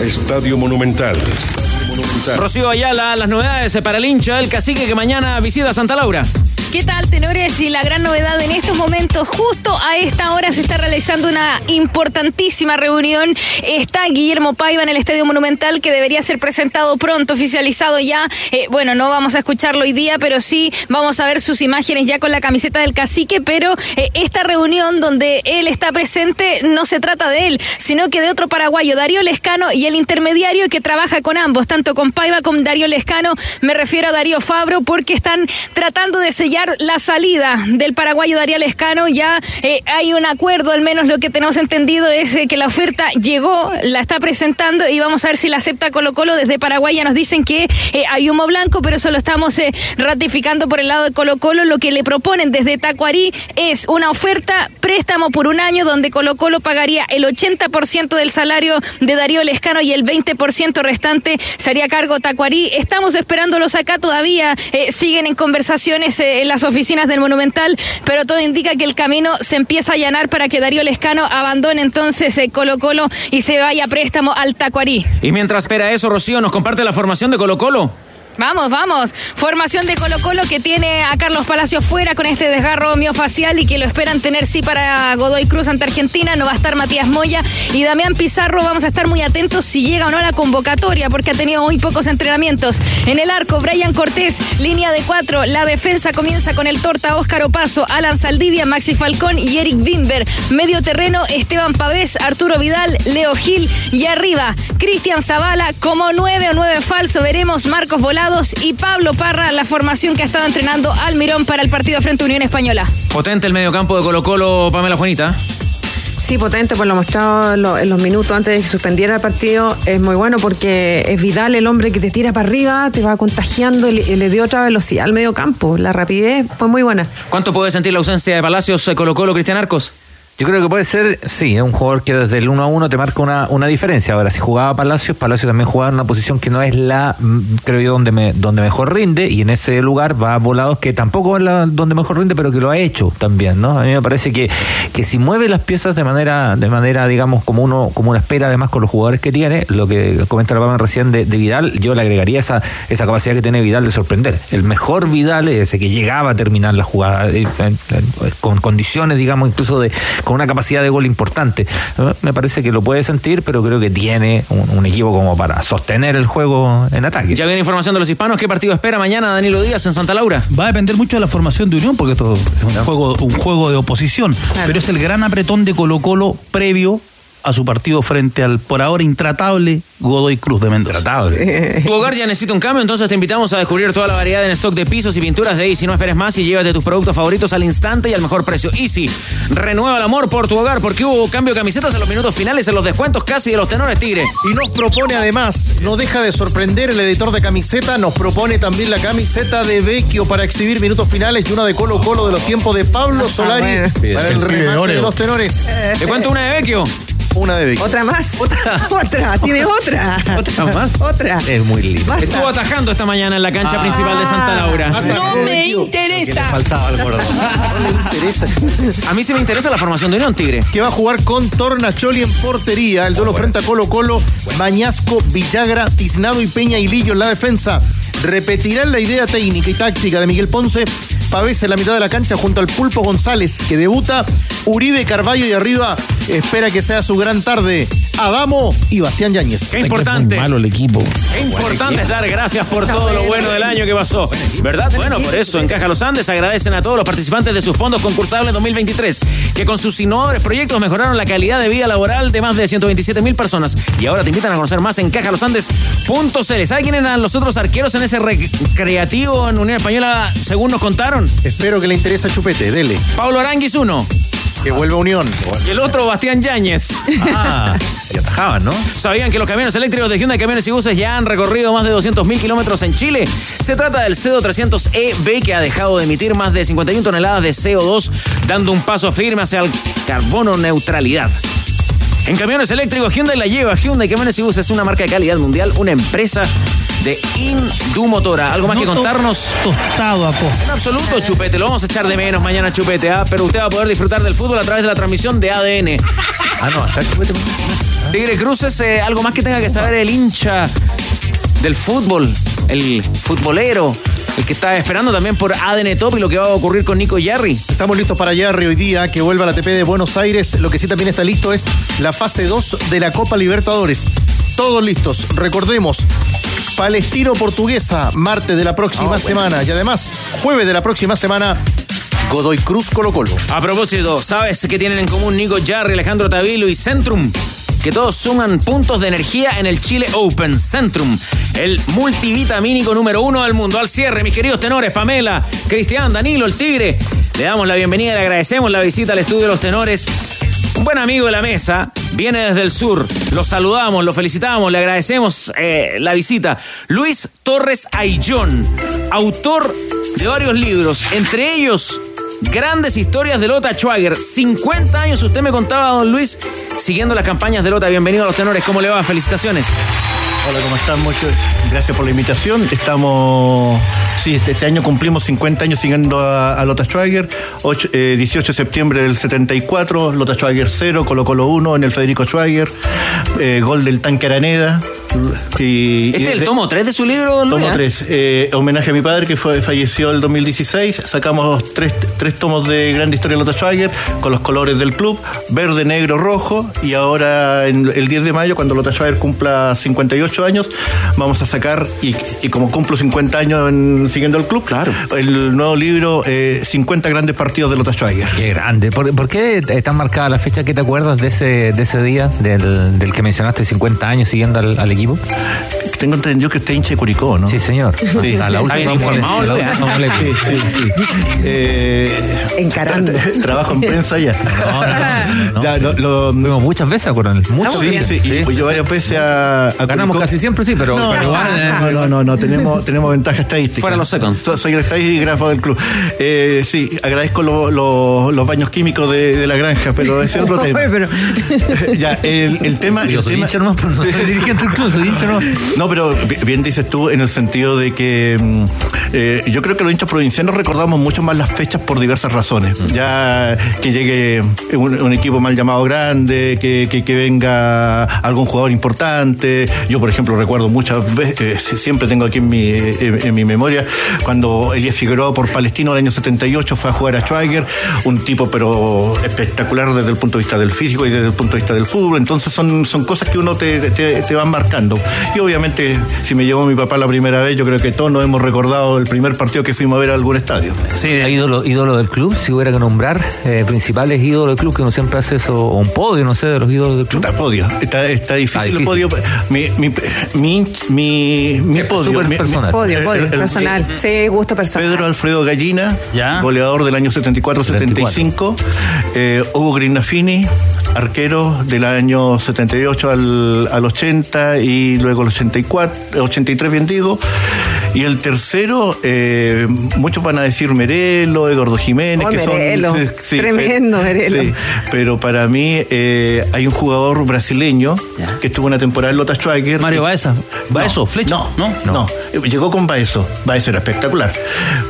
Estadio Monumental. Monumental. Rocío Ayala, las novedades para el hincha del cacique que mañana visita Santa Laura. ¿Qué tal, tenores? Y la gran novedad en estos momentos, justo a esta hora se está realizando una importantísima reunión. Está Guillermo Paiva en el Estadio Monumental que debería ser presentado pronto, oficializado ya. Eh, bueno, no vamos a escucharlo hoy día, pero sí vamos a ver sus imágenes ya con la camiseta del cacique. Pero eh, esta reunión donde él está presente no se trata de él, sino que de otro paraguayo, Darío Lescano, y el intermediario que trabaja con ambos, tanto con Paiva como Darío Lescano. Me refiero a Darío Fabro porque están tratando de sellar la salida del paraguayo Darío Lescano. Ya eh, hay un acuerdo, al menos lo que tenemos entendido es eh, que la oferta llegó, la está presentando y vamos a ver si la acepta Colo Colo. Desde Paraguay ya nos dicen que eh, hay humo blanco, pero eso lo estamos ratificando por el lado de Colo Colo. Lo que le proponen desde Tacuarí es una oferta, préstamo por un año, donde Colo Colo pagaría el 80% del salario de Darío Lescano y el 20% restante sería a cargo Tacuarí. Estamos esperándolos acá todavía, eh, siguen en conversaciones eh, en las oficinas del Monumental, pero todo indica que el camino se empieza a allanar para que Darío Lescano abandone entonces eh, Colo Colo y se vaya a préstamo al Tacuarí. Y mientras espera eso, Rocío nos comparte la formación de Colo Colo. Vamos, vamos. Formación de Colo Colo que tiene a Carlos Palacio fuera con este desgarro miofacial y que lo esperan tener sí para Godoy Cruz ante Argentina. No va a estar Matías Moya y Damián Pizarro. Vamos a estar muy atentos si llega o no a la convocatoria porque ha tenido muy pocos entrenamientos. En el arco, Brian Cortés, línea de cuatro. La defensa comienza con el torta Óscar Opaso, Alan Saldivia, Maxi Falcón y Eric Wimber. Medio terreno, Esteban Pavés, Arturo Vidal, Leo Gil y arriba, Cristian Zavala como nueve o nueve falso. Veremos Marcos Y Pablo Parra, la formación que ha estado entrenando Almirón para el partido frente a Unión Española. Potente el mediocampo de Colo Colo, Pamela Juanita. Sí, potente por lo mostrado en lo- en los minutos antes de que suspendiera el partido. Es muy bueno porque es Vidal el hombre que te tira para arriba, te va contagiando, le, le dio otra velocidad al medio campo. La rapidez fue muy buena. ¿Cuánto puede sentir la ausencia de Palacios, eh, Colo Colo, Cristian Arcos? Yo creo que puede ser, sí, es un jugador que desde el 1 a 1 te marca una, una diferencia. Ahora, si jugaba Palacios, Palacios también jugaba en una posición que no es la, mm, creo yo, donde, me, donde mejor rinde, y en ese lugar va a Volados, que tampoco es la donde mejor rinde, pero que lo ha hecho también, ¿no? A mí me parece que, que si mueve las piezas de manera, de manera, digamos, como uno, como una espera, además con los jugadores que tiene, lo que comenta la Pama recién de, Vidal, yo le agregaría esa, esa capacidad que tiene Vidal de sorprender. El mejor Vidal es ese que llegaba a terminar la jugada eh, eh, eh, con condiciones, digamos, incluso de, con una capacidad de gol importante. Me parece que lo puede sentir, pero creo que tiene un, un equipo como para sostener el juego en ataque. Ya viene información de los hispanos. ¿Qué partido espera mañana Danilo Díaz en Santa Laura? Va a depender mucho de la formación de Unión, porque esto es un juego, un juego de oposición. Pero es el gran apretón de Colo Colo previo a su partido frente al por ahora intratable Godoy Cruz de Mendoza. Tratable. Tu hogar ya necesita un cambio, entonces te invitamos a descubrir toda la variedad en stock de pisos y pinturas de Easy. No esperes más y llévate tus productos favoritos al instante y al mejor precio. Easy, renueva el amor por tu hogar porque hubo cambio de camisetas en los minutos finales, en los descuentos casi de los tenores Tigre. Y nos propone además, no deja de sorprender el editor de camiseta, nos propone también la camiseta de Vecchio para exhibir minutos finales y una de Colo Colo de los tiempos de Pablo Solari bueno. para el remate de los tenores. Te cuento una de Vecchio. Una de Vecchio. Otra más. Otra. Otra. Tiene otra. ¿Otra más? Otra. Es muy lindo. Basta. Estuvo atajando esta mañana en la cancha Ah. principal de Santa Laura. No me interesa. faltaba el gordo. A mí sí me interesa la formación de Unión Tigre. Que va a jugar con Tornacholi en portería. El duelo frente a Colo Colo, Mañasco, Villagra, Tiznado y Peña y Lillo en la defensa. Repetirán la idea técnica y táctica de Miguel Ponce. Pavés en la mitad de la cancha junto al Pulpo González, que debuta. Uribe Carballo y arriba espera que sea su gran tarde. Adamo y Bastián Yáñez. Qué importante. malo el equipo. Qué importante es dar gracias por todo lo bueno del año que pasó. ¿Verdad? Bueno, por eso en Caja Los Andes agradecen a todos los participantes de sus fondos concursables 2023, que con sus innovadores proyectos mejoraron la calidad de vida laboral de más de 127 mil personas. Y ahora te invitan a conocer más en cajalosandes.cl. ¿Sabe quién eran los otros arqueros en ese recreativo en Unión Española, según nos contaron? Espero que le interese a Chupete, dele. Pablo Aranguis, uno. Que vuelva a Unión. Y el otro, Bastián Yáñez. Ah, y atajaban, ¿no? ¿Sabían que los camiones eléctricos de Hyundai Camiones y Buses ya han recorrido más de 200.000 kilómetros en Chile? Se trata del CEDO 300EB que ha dejado de emitir más de 51 toneladas de CO2, dando un paso firme hacia el carbono neutralidad. En camiones eléctricos, Hyundai la lleva. Hyundai Camiones y Buses es una marca de calidad mundial, una empresa de Indumotora. ¿Algo más que contarnos? Tostado a costa. En absoluto, Chupete. Lo vamos a echar de menos mañana, Chupete. ¿ah? Pero usted va a poder disfrutar del fútbol a través de la transmisión de ADN. Ah, no, acá chupete. Tigre Cruces, eh, algo más que tenga que saber el hincha del fútbol, el futbolero, el que está esperando también por ADN Top y lo que va a ocurrir con Nico Yarri. Estamos listos para Yarri hoy día, que vuelva a la TP de Buenos Aires. Lo que sí también está listo es la fase 2 de la Copa Libertadores. Todos listos. Recordemos, Palestino Portuguesa, martes de la próxima semana. Y además, jueves de la próxima semana, Godoy Cruz Colo Colo. A propósito, ¿sabes qué tienen en común Nico Yarri, Alejandro Tavilo y Centrum? Que todos suman puntos de energía en el Chile Open. Centrum, el multivitamínico número uno del mundo. Al cierre, mis queridos tenores, Pamela, Cristian, Danilo, el Tigre. Le damos la bienvenida, le agradecemos la visita al estudio de los tenores. Un buen amigo de la mesa, viene desde el sur. Lo saludamos, lo felicitamos, le agradecemos eh, la visita. Luis Torres Ayllón, autor de varios libros, entre ellos Grandes historias de Lota Schwager. 50 años, usted me contaba, don Luis, siguiendo las campañas de Lota. Bienvenido a los tenores, ¿cómo le va? Felicitaciones. Hola, ¿cómo están? Mucho, gracias por la invitación. Estamos, sí, este, este año cumplimos 50 años siguiendo a, Lota Schwager. Ocho- eh, 18 de septiembre del 74, Lota Schwager 0, Colo Colo 1 en el Federico Schwager, eh, gol del tanque Araneda. Y, Este y es el tomo 3 de su libro, Luis. Tomo ¿eh? 3. Eh, homenaje a mi padre que fue, falleció el 2016. Sacamos tres, tres tomos de Grande Historia de Lota Schwager con los colores del club, verde, negro, rojo. Y ahora en el 10 de mayo, cuando Lota Schwager cumpla 58 años, vamos a sacar, y, y como cumplo 50 años en- siguiendo el club, claro. el nuevo libro eh, 50 grandes partidos de Lota Schwager. Qué grande. ¿Por, por qué tan marcada la fecha? ¿Qué te acuerdas de ese, de ese día, del, del que mencionaste, 50 años siguiendo al, al equipo? Ivo? Tengo entendido que usted hincha de Curicó, ¿no? Sí, señor. Sí. A la última última mole- Sí, sí, sí. Eh, Encarando. tra- Trabajo en prensa ya. Ya, lo- lo- Fuimos muchas veces a Coronel. Muchas Sí, veces. sí, y fui yo varias veces a, a Ganamos Curicó. casi siempre, sí, pero, No, pero eh, no, no, no, no, tenemos, tenemos ventaja estadística. Fuera los seconds. So- Soy el estadígrafo del club. Eh, sí, agradezco lo- lo- los baños químicos de, de la granja, pero ese es otro tema. ya, el, el tema. Yo el soy tema- hincha nomás, pero no soy dirigente del club, soy hincha nomás. no, pero bi- bien dices tú en el sentido de que mm, eh, yo creo que los hinchas provincianos recordamos mucho más las fechas por diversas razones. Ya que llegue un, un equipo mal llamado grande, que, que- que venga algún jugador importante. Yo, por ejemplo, recuerdo muchas veces, eh, si- siempre tengo aquí en mi, en, en mi memoria, cuando Elías Figueroa por Palestino el año 78 fue a jugar a Schweiger, un tipo pero espectacular desde el punto de vista del físico y desde el punto de vista del fútbol. Entonces son, son cosas que uno te, te- te van marcando. Y obviamente si me llevó mi papá la primera vez, yo creo que todos nos hemos recordado el primer partido que fuimos a ver a algún estadio. Sí, ídolo, ídolo del club, si hubiera que nombrar eh, principales ídolos del club, que uno siempre hace eso, o un podio, no sé, de los ídolos del club. Está podio, está, está difícil, el podio. Mi, mi, mi, mi, mi podio. mi- personal. mi- Podio, el- podio, el- el- personal. Sí, gusto personal. Pedro Alfredo Gallina, goleador del año 74-75. Eh, Hugo Grignafini, arquero del año 78 al, al 80 y luego el 84, 83, bien digo. Y el tercero, eh, muchos van a decir Merelo, Eduardo Jiménez, Oh, que Merelo. son. sí, Tremendo, Merelo. sí, pero para mí eh, hay un jugador brasileño que estuvo una temporada en Lota Schwager. Mario Baeza. Baezo, Flecha. No, no, no. Llegó con Baezo. Baezo era espectacular.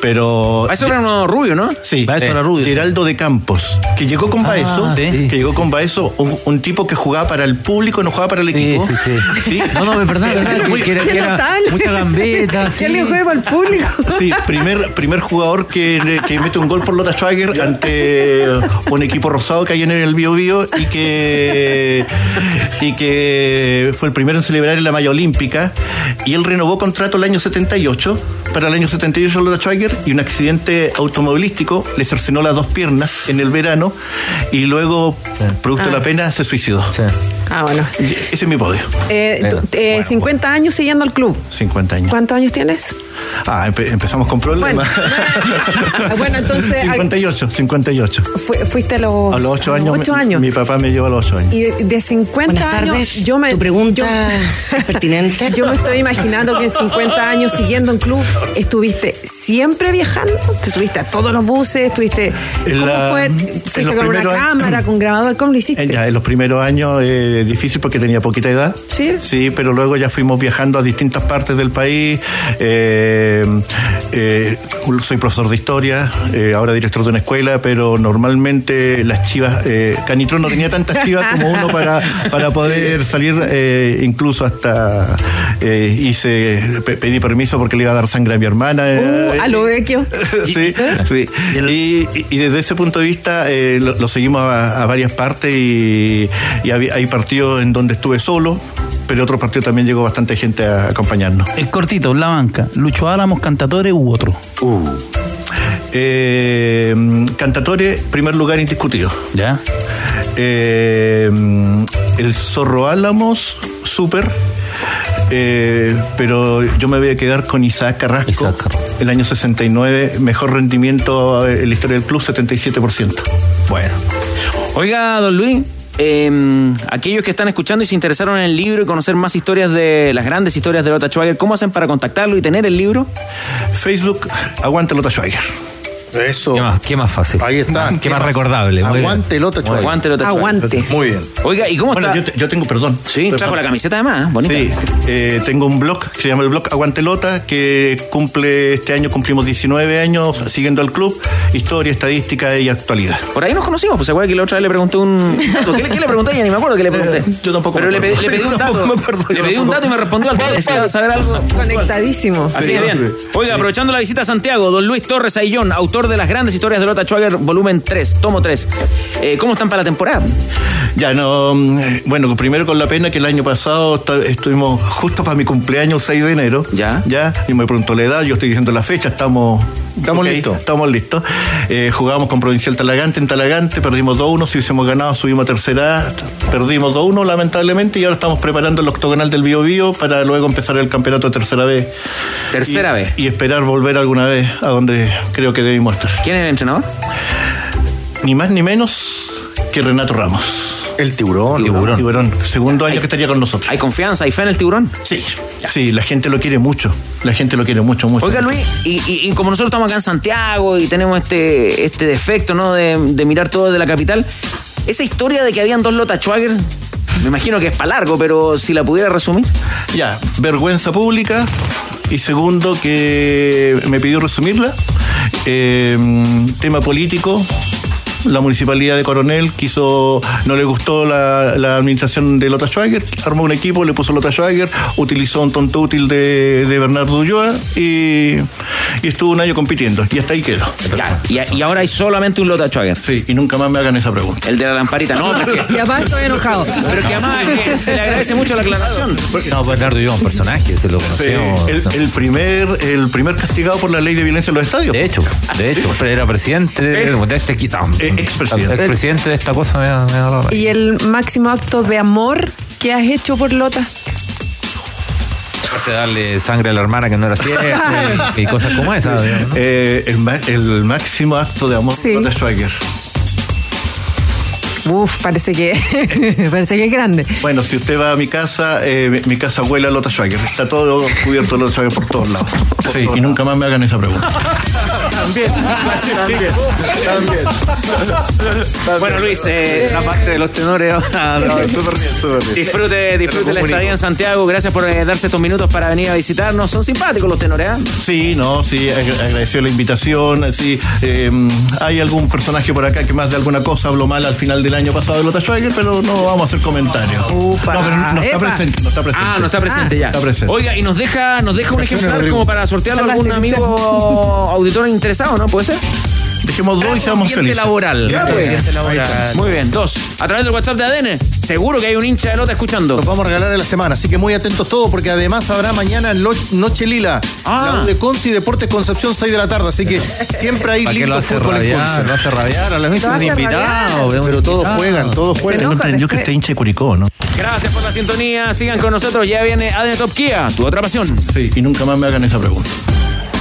Pero. Baezo era uno rubio, ¿no? Sí. Baezo eh, era rubio, sí. Geraldo de Campos. Que llegó con Ah, Baezo. sí, que llegó con Baezo, un, un tipo que jugaba para el público, no jugaba para el equipo. sí, sí. No, no, es verdad, es verdad, que- que era- que era total. mucha gambeta, sí. ¿Qué le juega al público? Sí, primer, primer jugador que, que mete un gol por Lota Schwager ante un equipo rosado que hay en el Bio Bio y que, y que fue el primero en celebrar en la malla olímpica. Y él renovó contrato el año 78 para el año 78 Lota Schwager y un accidente automovilístico le cercenó las dos piernas en el verano y luego, producto de la Ah. pena, se suicidó. Ah, bueno. Ese es mi podio. Eh, tú- eh, 50 años siguiendo al club. 50 años. ¿Cuántos años tienes? Ah, empe- empezamos con problemas. Bueno, entonces ah, 58, 58. fui- fuiste a los, A los 8 a los años, ocho mi- años. Mi, papá me llevó a los 8 años. Y de, de 50 Buenas años, tardes. yo me. ¿Tu pregunta yo- es pertinente? Yo me estoy imaginando que en 50 años siguiendo un club, ¿estuviste siempre viajando? ¿Te subiste a todos los buses? ¿Estuviste. ¿Cómo la- fue? ¿Fuiste con una cámara, con grabador? ¿Cómo lo hiciste? Ya, en los primeros años eh, difícil porque tenía poquita edad. Sí. Sí, pero luego ya fuimos viajando a distintas partes del país. Eh, eh, soy profesor de historia, eh, ahora director de una escuela, pero normalmente las chivas, eh, Canitrón no tenía tantas chivas como uno para, para poder salir, eh, incluso hasta eh, hice, pe- pedí permiso porque le iba a dar sangre a mi hermana. Uh, eh, a lo vecchio. sí, sí. Y, y desde ese punto de vista eh, lo, lo seguimos a, a varias partes y, y había- hay partidos en donde estuve solo, pero otros partidos también llegó bastante gente a acompañarnos. El cortito, la banca. Lucho Álamos, Cantatore u otro. Eh, Cantatore, primer lugar indiscutido. ¿Ya? Eh, el Zorro Álamos, súper. Eh, pero yo me voy a quedar con Isaac Carrasco. El año 69, mejor rendimiento en la historia del club, 77%. Bueno. Oiga, don Luis, eh, aquellos que están escuchando y se interesaron en el libro y conocer más historias de las grandes historias de Lota Schwager, ¿cómo hacen para contactarlo y tener el libro? Facebook, aguante Lota Schwager. Eso. ¿Qué más, qué más fácil? Ahí está. Qué más recordable. Aguante Lota Schwager. Aguante Lota Schwager. Aguante. Muy bien. Oiga, ¿y cómo Bueno, está? yo, te- yo tengo, perdón. Sí, trajo la camiseta además, ¿eh? bonita. Sí, eh, tengo un blog que se llama el blog Aguantelota, que cumple, este año cumplimos 19 años siguiendo al club, historia, estadística y actualidad. Por ahí nos conocimos, pues se acuerda que la otra vez le pregunté un. ¿Qué, le- qué le pregunté? Ya ni me acuerdo qué le pregunté. yo tampoco Pero me le pedí, le pedí un dato. me acuerdo, le pedí un dato y me respondió al Decía saber algo. Conectadísimo. Así Sí, que bien. sí. Oiga, aprovechando la visita a Santiago, don Luis Torres Aillón, autor de las grandes historias de Lota Schwager, volumen 3, tomo 3. Eh, ¿Cómo están para la temporada? Ya, no, mm, eh, bueno, primero con la pena que el año pasado estuvimos justo para mi cumpleaños, 6 de enero. Ya. Ya, y me preguntó la edad, yo estoy diciendo la fecha, estamos... Estamos ok, listos. Estamos listos. Eh, jugamos con Provincial Talagante en Talagante, perdimos 2-1, si hubiésemos ganado subimos a tercera A, perdimos 2-1 lamentablemente y ahora estamos preparando el octogonal del Bio Bio para luego empezar el campeonato de tercera vez. Tercera Y- vez. Y esperar volver alguna vez a donde creo que debimos estar. ¿Quién es el entrenador? Ni más ni menos que Renato Ramos. El tiburón. Tiburón. Segundo año que estaría con nosotros. ¿Hay confianza, hay fe en el tiburón? Sí, sí, la gente lo quiere mucho. La gente lo quiere mucho, mucho. Oiga, Luis, y, y- y como nosotros estamos acá en Santiago y tenemos este, este defecto, ¿no? De, de mirar todo desde la capital, esa historia de que habían dos Lota Schwager, me imagino que es para largo, pero si la pudiera resumir. Ya, vergüenza pública. Y segundo, que me pidió resumirla. eh, tema político. La municipalidad de Coronel quiso, no le gustó la, la administración de Lota Schwager, armó un equipo, le puso Lota Schwager, utilizó un tonto útil de, de Bernardo Ulloa y, y estuvo un año compitiendo. Y hasta ahí quedó. Claro, y, y ahora hay solamente un Lota Schwager. Sí, y nunca más me hagan esa pregunta. El de la lamparita, no, porque, Y además estoy enojado. pero que además es que se le agradece mucho la aclaración. No, Bernardo yo un personaje, se lo Sí, conocemos. el, el primer, el primer castigado por la ley de violencia en los estadios. De hecho, de hecho, era presidente de, de este quitado. Expresidente. Expresidente de esta cosa me da- me da. ¿Y el máximo acto de amor que has hecho por Lota? Aparte de darle sangre a la hermana que no era cierto y, y cosas como esas. Eh, el, máximo acto de amor Sí. por Lota Schwager. Uf, parece que parece que es grande. Bueno, si usted va a mi casa, eh, mi- mi casa huele a Lota Schwager. Está todo cubierto de Lota Schwager por todos lados. Sí, y nunca más me hagan esa pregunta. También, también, Bueno, Luis, eh, La parte de los tenores. ah, no, súper bien, súper bien. disfrute, disfrute la estadía en Santiago. Gracias por eh, darse estos minutos para venir a visitarnos. Son simpáticos los tenores, ¿eh? Sí, no, sí, ag- agradeció la invitación. Sí, eh, hay algún personaje por acá que más de alguna cosa habló mal al final del año pasado de Lota Schwager, pero no vamos a hacer comentarios. no, pero no está presente, no está presente. Ah, no está presente ya. Está presente. Oiga, y nos deja, nos deja un ejemplar como para sortearlo a algún amigo auditor interesado, ¿no? ¿Puede ser? Dejemos dos y seamos felices. laboral. Ya, pues. ambiente laboral. Muy bien, dos. A través del WhatsApp de ADN. Seguro que hay un hincha de Lota escuchando. Los vamos a regalar en la semana, así que muy atentos todos, porque además habrá mañana Lo- Noche Lila. Ah. La U de Conci Deportes Concepción 6 de la tarde, así que siempre hay ¿Para qué lo lindo hace fútbol en rabiar? Conce. Lo hace rabiar. A la vez Lo un hace invitado. rabiar. Pero todos juegan, todos juegan. Tengo enoja entendido que después. está hincha de Curicó, ¿no? Gracias por la sintonía. Sigan con nosotros. Ya viene ADN Top Kia, tu otra pasión. Sí, y nunca más me hagan esa pregunta.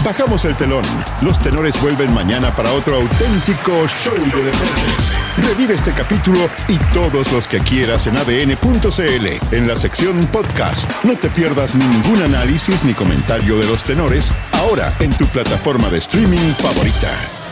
Bajamos el telón. Los tenores vuelven mañana para otro auténtico show de deportes. Revive este capítulo y todos los que quieras en adn.cl en la sección podcast. No te pierdas ningún análisis ni comentario de los tenores ahora en tu plataforma de streaming favorita.